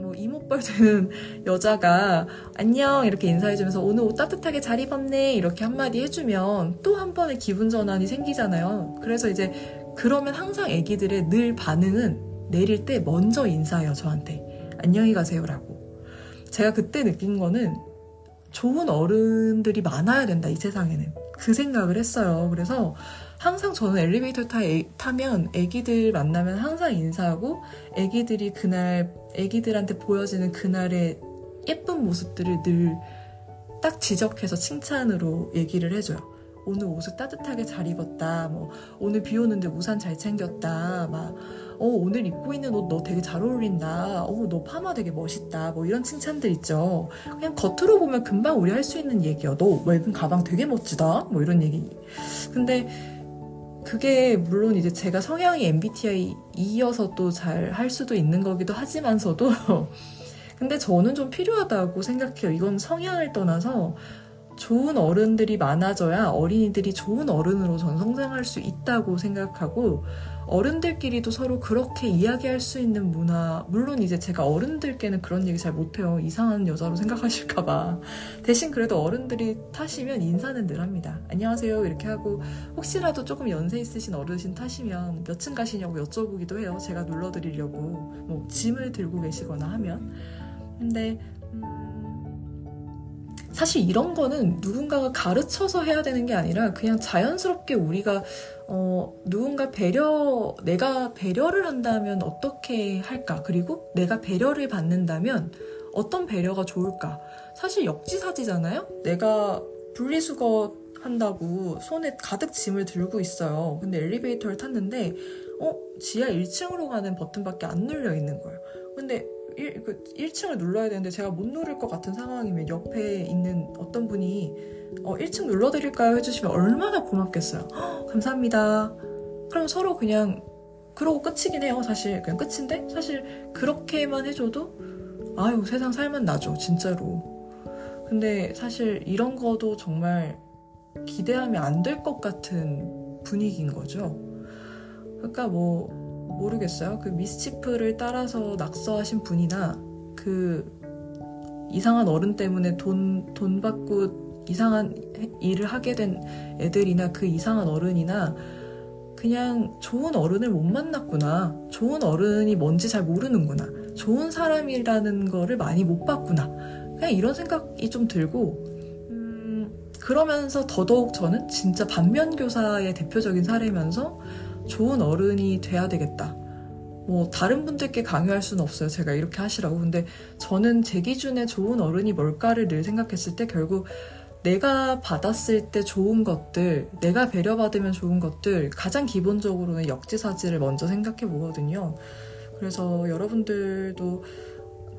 뭐 이모뻘 되는 여자가 안녕 이렇게 인사해주면서 오늘 옷 따뜻하게 잘 입었네 이렇게 한마디 해주면 또 한 번의 기분 전환이 생기잖아요. 그래서 이제 그러면 항상 애기들의 늘 반응은 내릴 때 먼저 인사해요, 저한테. 안녕히 가세요라고. 제가 그때 느낀 거는 좋은 어른들이 많아야 된다, 이 세상에는. 그 생각을 했어요. 그래서 항상 저는 엘리베이터 타, 타면 애기들 만나면 항상 인사하고 애기들이 그날, 애기들한테 보여지는 그날의 예쁜 모습들을 늘 딱 지적해서 칭찬으로 얘기를 해줘요. 오늘 옷을 따뜻하게 잘 입었다. 뭐 오늘 비 오는데 우산 잘 챙겼다. 막 어, 오늘 입고 있는 옷 너 되게 잘 어울린다. 어, 너 파마 되게 멋있다. 뭐 이런 칭찬들 있죠. 그냥 겉으로 보면 금방 우리 할 수 있는. 너 웹은 가방 되게 멋지다. 뭐 이런 얘기. 근데 그게 물론 이제 제가 성향이 MBTI이어서 또 잘 할 수도 있는 거기도 하지만서도 근데 저는 좀 필요하다고 생각해요. 이건 성향을 떠나서 좋은 어른들이 많아져야 어린이들이 좋은 어른으로 전 성장할 수 있다고 생각하고 어른들끼리도 서로 그렇게 이야기할 수 있는 문화 물론 이제 제가 어른들께는 그런 얘기 잘 못해요. 이상한 여자로 생각하실까봐. 대신 그래도 어른들이 타시면 인사는 늘 합니다 안녕하세요. 이렇게 하고 혹시라도 조금 연세 있으신 어르신 타시면 몇 층 가시냐고 여쭤보기도 해요. 제가 눌러드리려고 뭐 짐을 들고 계시거나 하면. 근데 사실 이런 거는 누군가가 가르쳐서 해야 되는 게 아니라 그냥 자연스럽게 우리가 어, 누군가 배려, 내가 배려를 한다면 어떻게 할까? 그리고 내가 배려를 받는다면 어떤 배려가 좋을까? 사실 역지사지잖아요? 내가 분리수거 한다고 손에 가득 짐을 들고 있어요. 근데 엘리베이터를 탔는데, 어, 지하 1층으로 가는 버튼밖에 안 눌려 있는 거예요. 근데 1, 그 1층을 눌러야 되는데 제가 못 누를 것 같은 상황이면 옆에 있는 어떤 분이 어, 1층 눌러드릴까요? 해주시면 얼마나 고맙겠어요. 허, 감사합니다. 그럼 서로 그냥 그러고 끝이긴 해요. 사실 그냥 끝인데 사실 그렇게만 해줘도 아유 세상 살만 나죠 진짜로. 근데 사실 이런 거도 정말 기대하면 안 될 것 같은 분위기인 거죠. 그러니까 뭐 모르겠어요. 그 미스치프를 따라서 낙서하신 분이나 그 이상한 어른 때문에 돈, 돈 받고 이상한 일을 하게 된 애들이나 그 이상한 어른이나 그냥 좋은 어른을 못 만났구나. 좋은 어른이 뭔지 잘 모르는구나. 좋은 사람이라는 거를 많이 못 봤구나. 그냥 이런 생각이 좀 들고, 음, 그러면서 더더욱 저는 진짜 반면교사의 대표적인 사례면서 좋은 어른이 돼야 되겠다. 뭐 다른 분들께 강요할 수는 없어요. 제가 이렇게 하시라고. 근데 저는 제 기준에 좋은 어른이 뭘까를 늘 생각했을 때 결국 내가 받았을 때 좋은 것들, 내가 배려받으면 좋은 것들, 가장 기본적으로는 역지사지를 먼저 생각해 보거든요. 그래서 여러분들도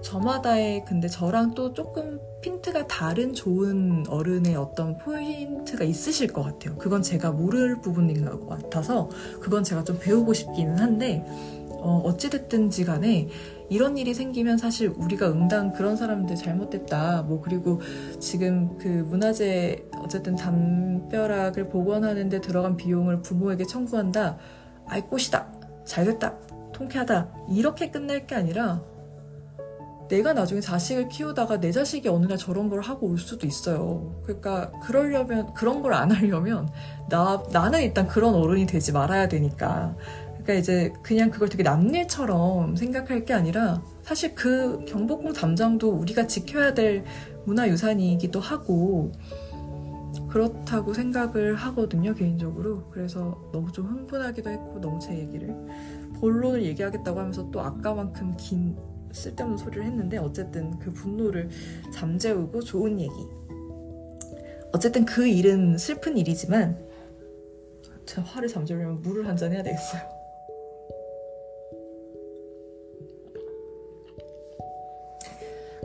저마다의 근데 저랑 또 조금 핀트가 다른 좋은 어른의 어떤 포인트가 있으실 것 같아요. 그건 제가 모를 부분인 것 같아서 그건 제가 좀 배우고 싶기는 한데 어, 어찌됐든지 간에 이런 일이 생기면 사실 우리가 응당 그런 사람들 잘못됐다. 뭐 그리고 지금 그 문화재 어쨌든 담벼락을 복원하는데 들어간 비용을 부모에게 청구한다. 아이 꽃이다. 잘됐다. 통쾌하다. 이렇게 끝낼 게 아니라 내가 나중에 자식을 키우다가 내 자식이 어느 날 저런 걸 하고 올 수도 있어요. 그러니까 그러려면 그런 걸 안 하려면 나 나는 일단 그런 어른이 되지 말아야 되니까. 그러니까 이제 그냥 그걸 되게 남일처럼 생각할 게 아니라 사실 그 경복궁 담장도 우리가 지켜야 될 문화유산이기도 하고 그렇다고 생각을 하거든요 개인적으로 그래서 너무 좀 흥분하기도 했고 너무 제 얘기를 본론을 얘기하겠다고 하면서 또 아까만큼 긴 쓸데없는 소리를 했는데 어쨌든 그 분노를 잠재우고 좋은 얘기. 어쨌든 그 일은 슬픈 일이지만 제 화를 잠재우려면 물을 한 잔 해야 되겠어요.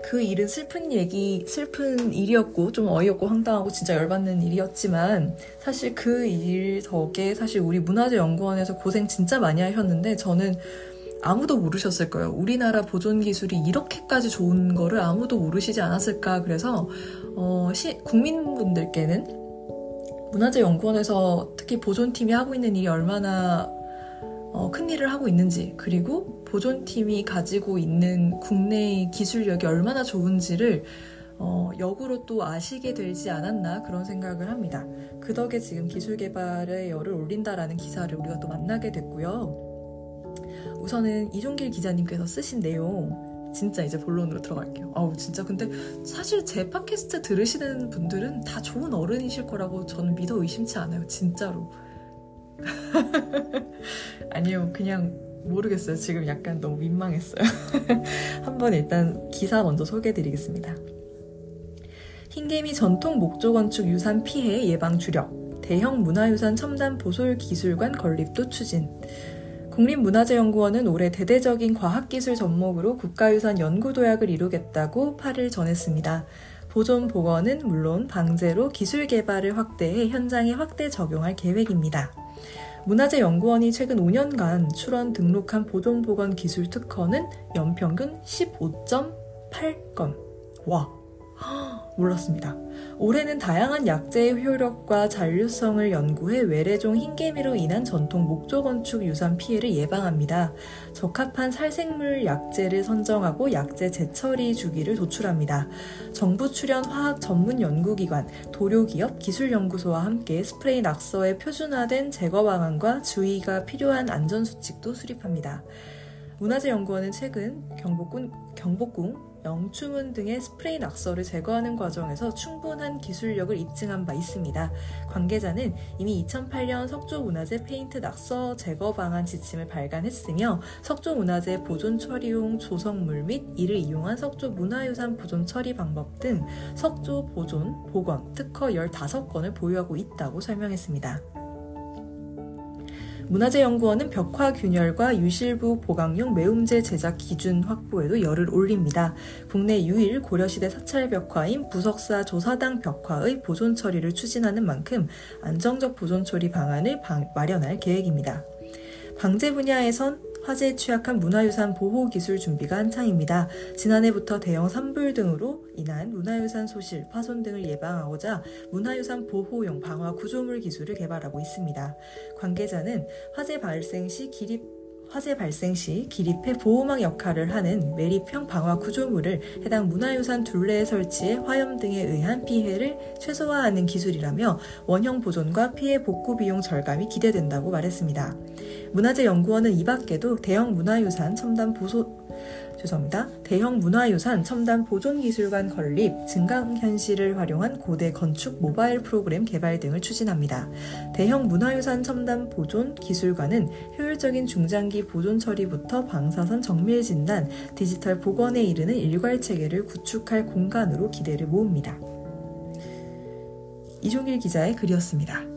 그 일은 슬픈 얘기, 슬픈 일이었고, 좀 어이없고 황당하고 진짜 열받는 일이었지만, 사실 그 일 덕에 사실 우리 문화재 연구원에서 고생 진짜 많이 하셨는데, 저는 아무도 모르셨을 거예요. 우리나라 보존 기술이 이렇게까지 좋은 거를 아무도 모르시지 않았을까. 그래서 어, 시, 국민분들께는 문화재연구원에서 특히 보존팀이 하고 있는 일이 얼마나 어, 큰 일을 하고 있는지 그리고 보존팀이 가지고 있는 국내의 기술력이 얼마나 좋은지를 어, 역으로 또 아시게 되지 않았나 그런 생각을 합니다. 그 덕에 지금 기술 개발에 열을 올린다라는 기사를 우리가 또 만나게 됐고요. 우선은 이종길 기자님께서 쓰신 내용 진짜 이제 본론으로 들어갈게요. 아우 진짜 근데 사실 제 팟캐스트 들으시는 분들은 다 좋은 어른이실 거라고 저는 믿어 의심치 않아요. 진짜로. 아니요, 그냥 모르겠어요. 지금 약간 너무 민망했어요. 한번 일단 기사 먼저 소개해드리겠습니다. 흰개미 전통 목조 건축 유산 피해 예방 주력, 대형 문화유산 첨단 보솔 기술관 건립도 추진. 국립문화재연구원은 올해 대대적인 과학기술 접목으로 국가유산 연구도약을 이루겠다고 8일 전했습니다. 보존 복원은 물론 방제로 기술 개발을 확대해 현장에 확대 적용할 계획입니다. 문화재연구원이 최근 5년간 출원 등록한 보존 보건 기술 특허는 연평균 15.8건. 와, 몰랐습니다. 올해는 다양한 약재의 효력과 잔류성을 연구해 외래종 흰개미로 인한 전통 목조 건축 유산 피해를 예방합니다. 적합한 살생물 약재를 선정하고 약재 재처리 주기를 도출합니다. 정부 출연 화학 전문 연구기관, 도료기업 기술연구소와 함께 스프레이 낙서의 표준화된 제거 방안과 주의가 필요한 안전수칙도 수립합니다. 문화재연구원은 최근 경복궁, 경복궁 영추문 등의 스프레이 낙서를 제거하는 과정에서 충분한 기술력을 입증한 바 있습니다. 관계자는 이미 2008년 석조문화재 페인트 낙서 제거 방안 지침을 발간했으며 석조문화재 보존 처리용 조성물 및 이를 이용한 석조 문화유산 보존 처리 방법 등 석조 보존, 복원, 특허 15건을 보유하고 있다고 설명했습니다. 문화재연구원은 벽화 균열과 유실부 보강용 매움제 제작 기준 확보에도 열을 올립니다. 국내 유일 고려시대 사찰 벽화인 부석사 조사당 벽화의 보존 처리를 추진하는 만큼 안정적 보존 처리 방안을 마련할 계획입니다. 방제 분야에선 화재에 취약한 문화유산 보호 기술 준비가 한창입니다. 지난해부터 대형 산불 등으로 인한 문화유산 소실, 파손 등을 예방하고자 문화유산 보호용 방화 구조물 기술을 개발하고 있습니다. 관계자는 화재 발생 시 기립 화재 발생 시 기립해 보호막 역할을 하는 매립형 방화 구조물을 해당 문화유산 둘레에 설치해 화염 등에 의한 피해를 최소화하는 기술이라며 원형 보존과 피해 복구 비용 절감이 기대된다고 말했습니다. 문화재연구원은 이 밖에도 대형 문화유산 첨단 보소 죄송합니다. 대형 문화유산 첨단 보존기술관 건립, 증강현실을 활용한 고대 건축 모바일 프로그램 개발 등을 추진합니다. 대형 문화유산 첨단 보존 기술관은 효율적인 중장기 보존 처리부터 방사선 정밀 진단, 디지털 복원에 이르는 일괄 체계를 구축할 공간으로 기대를 모읍니다. 이종길 기자의 글이었습니다.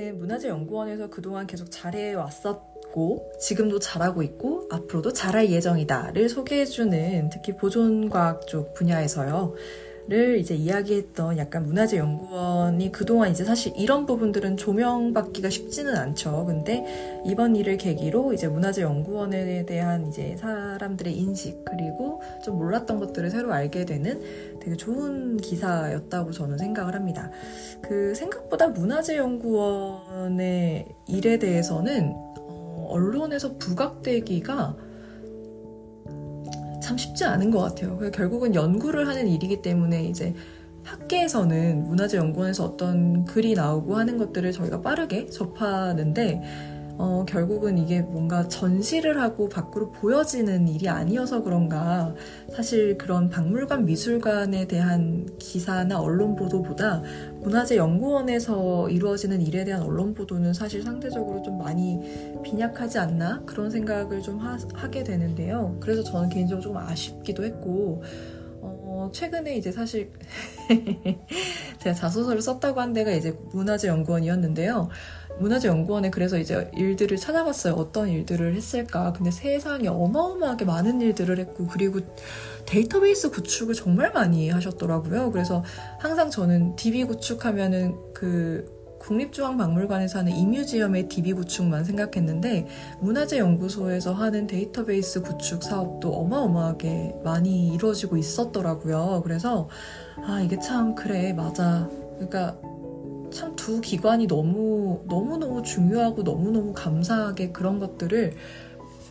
이야기는 문화재연구원에서 그동안 계속 잘해왔었고 지금도 잘하고 있고 앞으로도 잘할 예정이다를 소개해주는 특히 보존과학 쪽 분야에서요. 를 이제 이야기했던 약간 문화재 연구원이 그동안 이제 사실 이런 부분들은 조명받기가 쉽지는 않죠. 근데 이번 일을 계기로 이제 문화재 연구원에 대한 이제 사람들의 인식 그리고 좀 몰랐던 것들을 새로 알게 되는 되게 좋은 기사였다고 저는 생각을 합니다. 그 생각보다 문화재 연구원의 일에 대해서는 어, 언론에서 부각되기가 참 쉽지 않은 것 같아요. 결국은 연구를 하는 일이기 때문에 이제 학계에서는 문화재 연구원에서 어떤 글이 나오고 하는 것들을 저희가 빠르게 접하는데 어, 결국은 이게 뭔가 전시를 하고 밖으로 보여지는 일이 아니어서 그런가 사실 그런 박물관 미술관에 대한 기사나 언론 보도보다 문화재 연구원에서 이루어지는 일에 대한 언론 보도는 사실 상대적으로 좀 많이 빈약하지 않나 그런 생각을 좀 하, 게 되는데요. 그래서 저는 개인적으로 좀 아쉽기도 했고 어, 최근에 이제 사실 제가 자소서를 썼다고 한 데가 이제 문화재 연구원이었는데요. 문화재연구원에 그래서 이제 일들을 찾아봤어요. 어떤 일들을 했을까. 근데 세상에 어마어마하게 많은 일들을 했고, 그리고 데이터베이스 구축을 정말 많이 하셨더라고요. 그래서 항상 저는 DB 구축하면은 그 국립중앙박물관에서 하는 이뮤지엄의 DB 구축만 생각했는데 문화재연구소에서 하는 데이터베이스 구축 사업도 어마어마하게 많이 이루어지고 있었더라고요. 그래서 아 이게 참 그래 맞아. 그러니까 참 두 기관이 너무 너무너무 중요하고 너무너무 감사하게 그런 것들을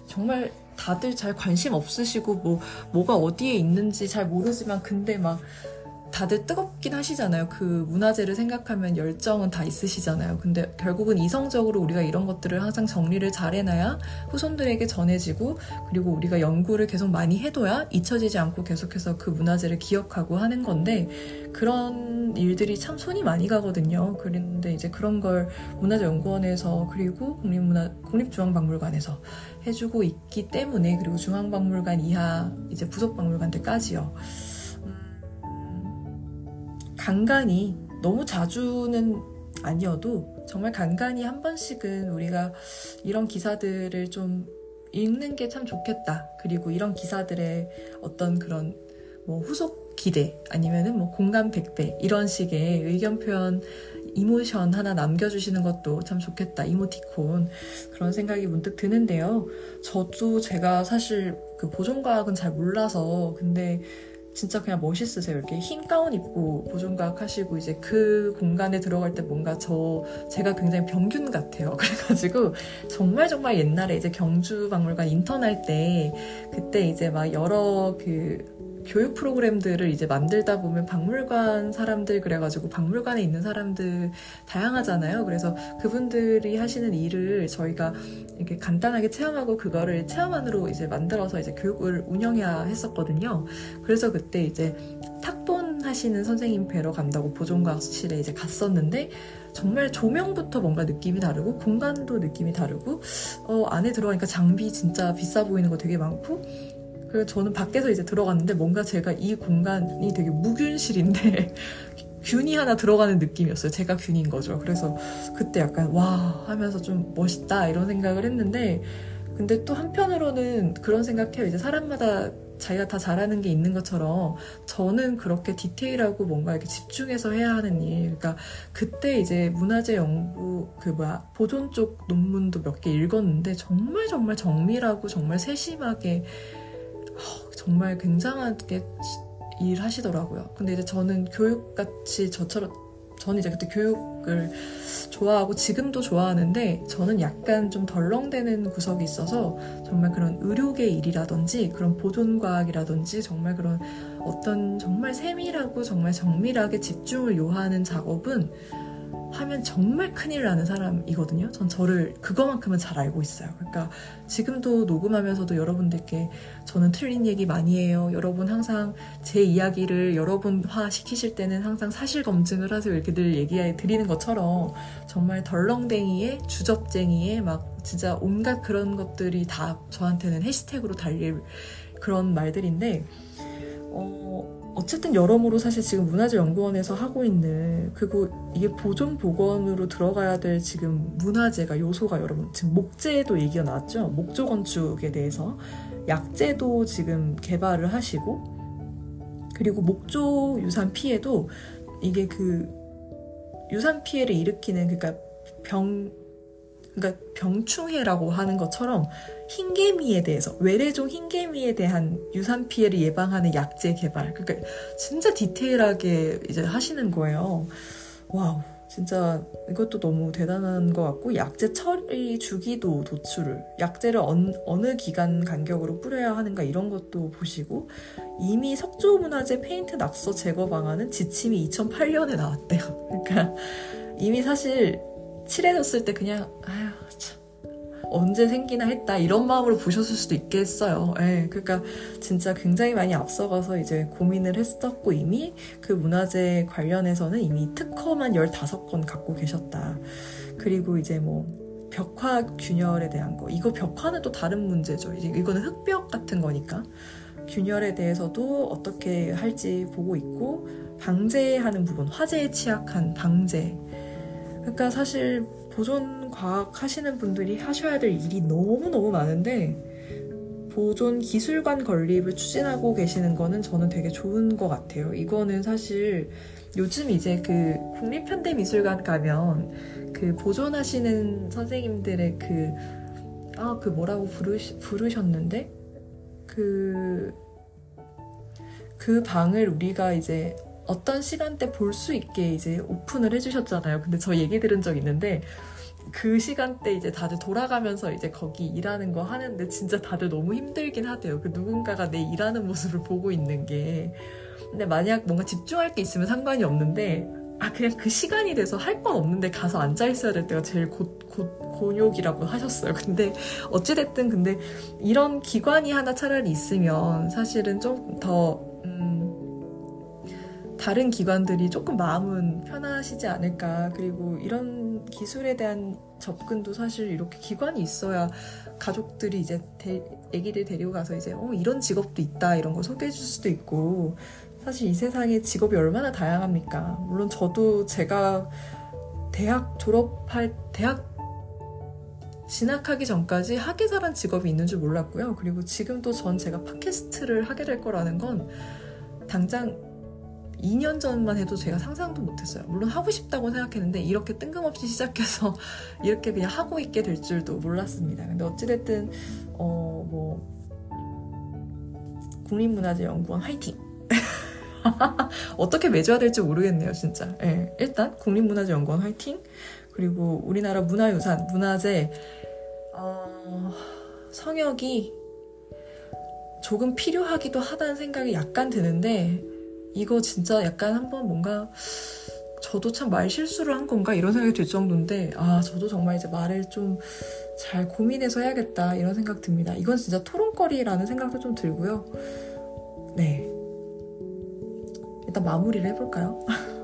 정말 다들 잘 관심 없으시고 뭐 뭐가 어디에 있는지 잘 모르지만 근데 막 다들 뜨겁긴 하시잖아요. 그 문화재를 생각하면 열정은 다 있으시잖아요. 근데 결국은 이성적으로 우리가 이런 것들을 항상 정리를 잘 해놔야 후손들에게 전해지고 그리고 우리가 연구를 계속 많이 해둬야 잊혀지지 않고 계속해서 그 문화재를 기억하고 하는 건데 그런 일들이 참 손이 많이 가거든요. 그런데 이제 그런 걸 문화재 연구원에서 그리고 국립문화 국립중앙박물관에서 해주고 있기 때문에 그리고 중앙박물관 이하 이제 부속박물관들까지요. 간간히 너무 자주는 아니어도 정말 간간히 한 번씩은 우리가 이런 기사들을 좀 읽는 게 참 좋겠다. 그리고 이런 기사들의 어떤 그런 뭐 후속 기대 아니면은 뭐 공감 100배 이런 식의 의견 표현 이모션 하나 남겨주시는 것도 참 좋겠다. 이모티콘. 그런 생각이 문득 드는데요. 저도 제가 사실 그 보존과학은 잘 몰라서 근데 진짜 그냥 멋있으세요. 이렇게 흰 가운 입고 보존각 하시고 이제 그 공간에 들어갈 때 뭔가 저 제가 굉장히 병균 같아요. 그래가지고 정말 정말 옛날에 이제 경주 박물관 인턴 할 때 그때 이제 막 여러 그 교육 프로그램들을 이제 만들다 보면 박물관 사람들 그래가지고 박물관에 있는 사람들 다양하잖아요. 그래서 그분들이 하시는 일을 저희가 이렇게 간단하게 체험하고 그거를 체험안으로 이제 만들어서 이제 교육을 운영해야 했었거든요. 그래서 그때 이제 탁본 하시는 선생님 뵈러 간다고 보존과학실에 이제 갔었는데 정말 조명부터 뭔가 느낌이 다르고 공간도 느낌이 다르고 어, 안에 들어가니까 장비 진짜 비싸 보이는 거 되게 많고 그래서 저는 밖에서 이제 들어갔는데 뭔가 제가 이 공간이 되게 무균실인데 균이 하나 들어가는 느낌이었어요. 제가 균인 거죠. 그래서 그때 약간 와 하면서 좀 멋있다 이런 생각을 했는데 근데 또 한편으로는 그런 생각해요. 이제 사람마다 자기가 다 잘하는 게 있는 것처럼 저는 그렇게 디테일하고 뭔가 이렇게 집중해서 해야 하는 일. 그러니까 그때 이제 문화재 연구 그 뭐야 보존 쪽 논문도 몇 개 읽었는데 정말 정말 정밀하고 정말 세심하게 정말 굉장하게 일하시더라고요. 근데 이제 저는 교육같이 저처럼 저는 이제 그때 교육을 좋아하고 지금도 좋아하는데 저는 약간 좀 덜렁대는 구석이 있어서 정말 그런 의료계 일이라든지 그런 보존과학이라든지 정말 그런 어떤 정말 세밀하고 정말 정밀하게 집중을 요하는 작업은 하면 정말 큰일 나는 사람이거든요. 전 저를 그거만큼은 잘 알고 있어요. 그러니까 지금도 녹음하면서도 여러분들께 저는 틀린 얘기 많이 해요. 여러분 항상 제 이야기를 여러분화 시키실 때는 항상 사실 검증을 하세요. 이렇게 늘 얘기해 드리는 것처럼 정말 덜렁댕이에 주접쟁이에 막 진짜 온갖 그런 것들이 다 저한테는 해시태그로 달릴 그런 말들인데 어 어쨌든 여러모로 사실 지금 문화재연구원에서 하고 있는 그리고 이게 보존 복원으로 들어가야 될 지금 문화재가 요소가 여러분 지금 목재도 얘기가 나왔죠? 목조 건축에 대해서. 약재도 지금 개발을 하시고 그리고 목조 유산 피해도 이게 그 유산 피해를 일으키는 그러니까 병 그러니까 병충해라고 하는 것처럼 흰개미에 대해서 외래종 흰개미에 대한 유산 피해를 예방하는 약제 개발 그러니까 진짜 디테일하게 이제 하시는 거예요. 와우. 진짜 이것도 너무 대단한 것 같고 약제 처리 주기도 도출을 약제를 언, 어느 기간 간격으로 뿌려야 하는가 이런 것도 보시고 이미 석조문화재 페인트 낙서 제거 방안은 지침이 2008년에 나왔대요. 그러니까 이미 사실 칠해졌을 때 그냥 아휴 참 언제 생기나 했다 이런 마음으로 보셨을 수도 있겠어요. 예, 그러니까 진짜 굉장히 많이 앞서가서 이제 고민을 했었고 이미 그 문화재 관련해서는 이미 특허만 15건 갖고 계셨다. 그리고 이제 뭐 벽화 균열에 대한 거 이거 벽화는 또 다른 문제죠. 이제 이거는 흑벽 같은 거니까 균열에 대해서도 어떻게 할지 보고 있고 방제하는 부분 화재에 취약한 방제 그러니까 사실 보존 과학 하시는 분들이 하셔야 될 일이 너무너무 많은데 보존 기술관 건립을 추진하고 계시는 거는 저는 되게 좋은 것 같아요. 이거는 사실 요즘 이제 그 국립현대미술관 가면 그 보존하시는 선생님들의 그, 아, 그 뭐라고 부르시, 부르셨는데? 그, 그 방을 우리가 이제 어떤 시간대 볼 수 있게 이제 오픈을 해주셨잖아요. 근데 저 얘기 들은 적 있는데 그 시간대 이제 다들 돌아가면서 이제 거기 일하는 거 하는데 진짜 다들 너무 힘들긴 하대요. 그 누군가가 내 일하는 모습을 보고 있는 게. 근데 만약 뭔가 집중할 게 있으면 상관이 없는데 아 그냥 그 시간이 돼서 할 건 없는데 가서 앉아 있어야 될 때가 제일 고, 고, 곤욕이라고 하셨어요. 근데 어찌 됐든 근데 이런 기관이 하나 차라리 있으면 사실은 좀더 음, 다른 기관들이 조금 마음은 편하시지 않을까. 그리고 이런 기술에 대한 접근도 사실 이렇게 기관이 있어야 가족들이 이제 대, 애기들 데리고 가서 이제 어 이런 직업도 있다 이런 거 소개해 줄 수도 있고 사실 이 세상에 직업이 얼마나 다양합니까? 물론 저도 제가 대학 졸업할 대학 진학하기 전까지 학예사란 직업이 있는 줄 몰랐고요. 그리고 지금도 전 제가 팟캐스트를 하게 될 거라는 건 당장 2년 전만 해도 제가 상상도 못했어요. 물론 하고 싶다고 생각했는데 이렇게 뜬금없이 시작해서 이렇게 그냥 하고 있게 될 줄도 몰랐습니다. 근데 어찌됐든 어 뭐 국립문화재연구원 화이팅! 어떻게 맺어야 될지 모르겠네요, 진짜. 예, 일단 국립문화재연구원 화이팅. 그리고 우리나라 문화유산, 문화재 어, 성역이 조금 필요하기도 하다는 생각이 약간 드는데 이거 진짜 약간 한번 뭔가 저도 참 말 실수를 한 건가 이런 생각이 들 정도인데 아 저도 정말 이제 말을 좀 잘 고민해서 해야겠다 이런 생각 듭니다. 이건 진짜 토론거리라는 생각도 좀 들고요. 네. 일단 마무리를 해볼까요?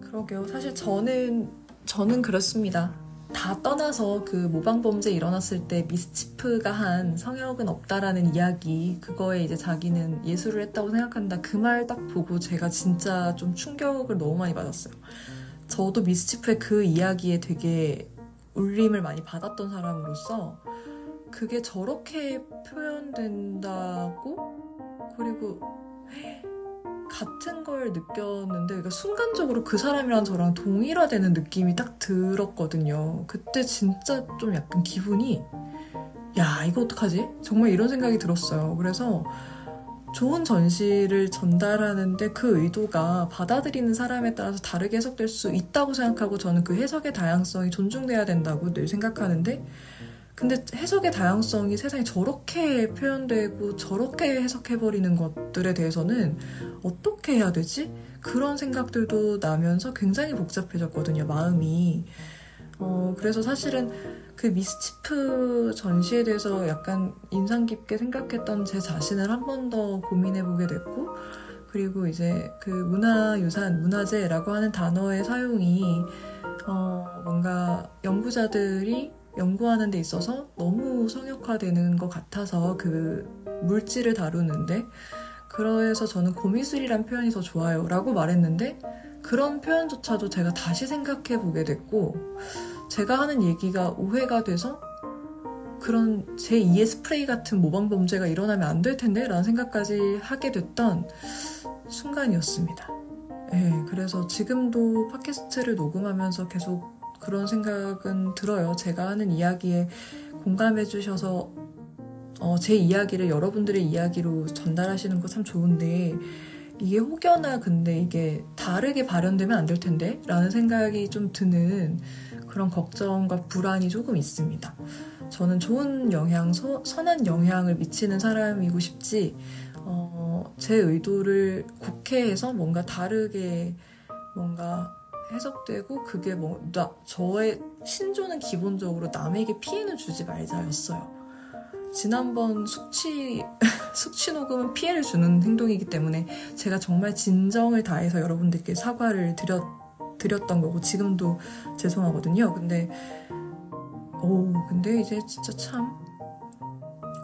그러게요. 사실 저는 저는 그렇습니다. 다 떠나서 그 모방 범죄 일어났을 때 미스치프가 한 성역은 없다라는 이야기 그거에 이제 자기는 예술을 했다고 생각한다 그 말 딱 보고 제가 진짜 좀 충격을 너무 많이 받았어요. 저도 미스치프의 그 이야기에 되게 울림을 많이 받았던 사람으로서 그게 저렇게 표현된다고 그리고 같은 걸 느꼈는데 그러니까 순간적으로 그 사람이랑 저랑 동일화되는 느낌이 딱 들었거든요. 그때 진짜 좀 약간 기분이 야 이거 어떡하지? 정말 이런 생각이 들었어요. 그래서 좋은 전시를 전달하는데 그 의도가 받아들이는 사람에 따라서 다르게 해석될 수 있다고 생각하고 저는 그 해석의 다양성이 존중돼야 된다고 늘 생각하는데 근데 해석의 다양성이 세상에 저렇게 표현되고 저렇게 해석해버리는 것들에 대해서는 어떻게 해야 되지? 그런 생각들도 나면서 굉장히 복잡해졌거든요, 마음이. 어, 그래서 사실은 그 미스치프 전시에 대해서 약간 인상 깊게 생각했던 제 자신을 한 번 더 고민해보게 됐고, 그리고 이제 그 문화유산, 문화재라고 하는 단어의 사용이, 어, 뭔가 연구자들이 연구하는 데 있어서 너무 성역화되는 것 같아서 그 물질을 다루는데, 그래서 저는 고미술이란 표현이 더 좋아요. 라고 말했는데, 그런 표현조차도 제가 다시 생각해 보게 됐고, 제가 하는 얘기가 오해가 돼서 그런 제2의 스프레이 같은 모방 범죄가 일어나면 안 될 텐데 라는 생각까지 하게 됐던 순간이었습니다. 네, 그래서 지금도 팟캐스트를 녹음하면서 계속 그런 생각은 들어요. 제가 하는 이야기에 공감해 주셔서 어, 제 이야기를 여러분들의 이야기로 전달하시는 거 참 좋은데 이게 혹여나 근데 이게 다르게 발현되면 안 될 텐데 라는 생각이 좀 드는 그런 걱정과 불안이 조금 있습니다. 저는 좋은 영향, 서, 선한 영향을 미치는 사람이고 싶지, 어, 제 의도를 곡해해서 뭔가 다르게 뭔가 해석되고 그게 뭐, 나, 저의 신조는 기본적으로 남에게 피해는 주지 말자였어요. 지난번 숙취, 숙취 녹음은 피해를 주는 행동이기 때문에 제가 정말 진정을 다해서 여러분들께 사과를 드렸, 드렸던 거고, 지금도 죄송하거든요. 근데, 오, 근데 이제 진짜 참,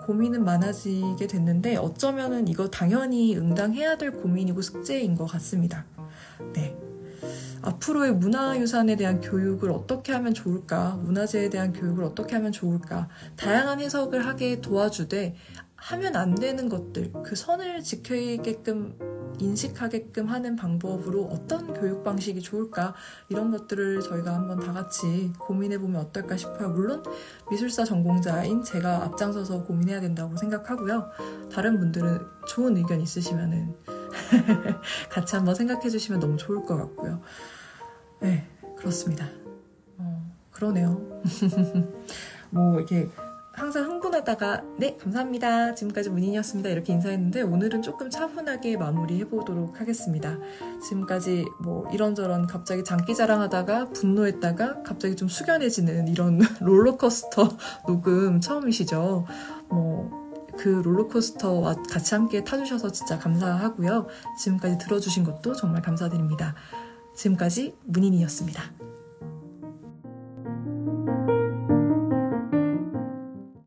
고민은 많아지게 됐는데, 어쩌면은 이거 당연히 응당해야 될 고민이고 숙제인 것 같습니다. 네. 앞으로의 문화유산에 대한 교육을 어떻게 하면 좋을까, 문화재에 대한 교육을 어떻게 하면 좋을까, 다양한 해석을 하게 도와주되, 하면 안 되는 것들, 그 선을 지키게끔 인식하게끔 하는 방법으로 어떤 교육 방식이 좋을까 이런 것들을 저희가 한번 다 같이 고민해 보면 어떨까 싶어요. 물론 미술사 전공자인 제가 앞장서서 고민해야 된다고 생각하고요. 다른 분들은 좋은 의견 있으시면은 같이 한번 생각해 주시면 너무 좋을 것 같고요. 네, 그렇습니다. 어, 그러네요. 뭐 이렇게 항상 흥분하다가 네 감사합니다. 지금까지 문인이었습니다. 이렇게 인사했는데 오늘은 조금 차분하게 마무리해 보도록 하겠습니다. 지금까지 뭐 이런저런 갑자기 장기 자랑하다가 분노했다가 갑자기 좀 숙연해지는 이런 롤러코스터 녹음 처음이시죠? 뭐 그 롤러코스터와 같이 함께 타주셔서 진짜 감사하고요. 지금까지 들어주신 것도 정말 감사드립니다 지금까지 문인이었습니다.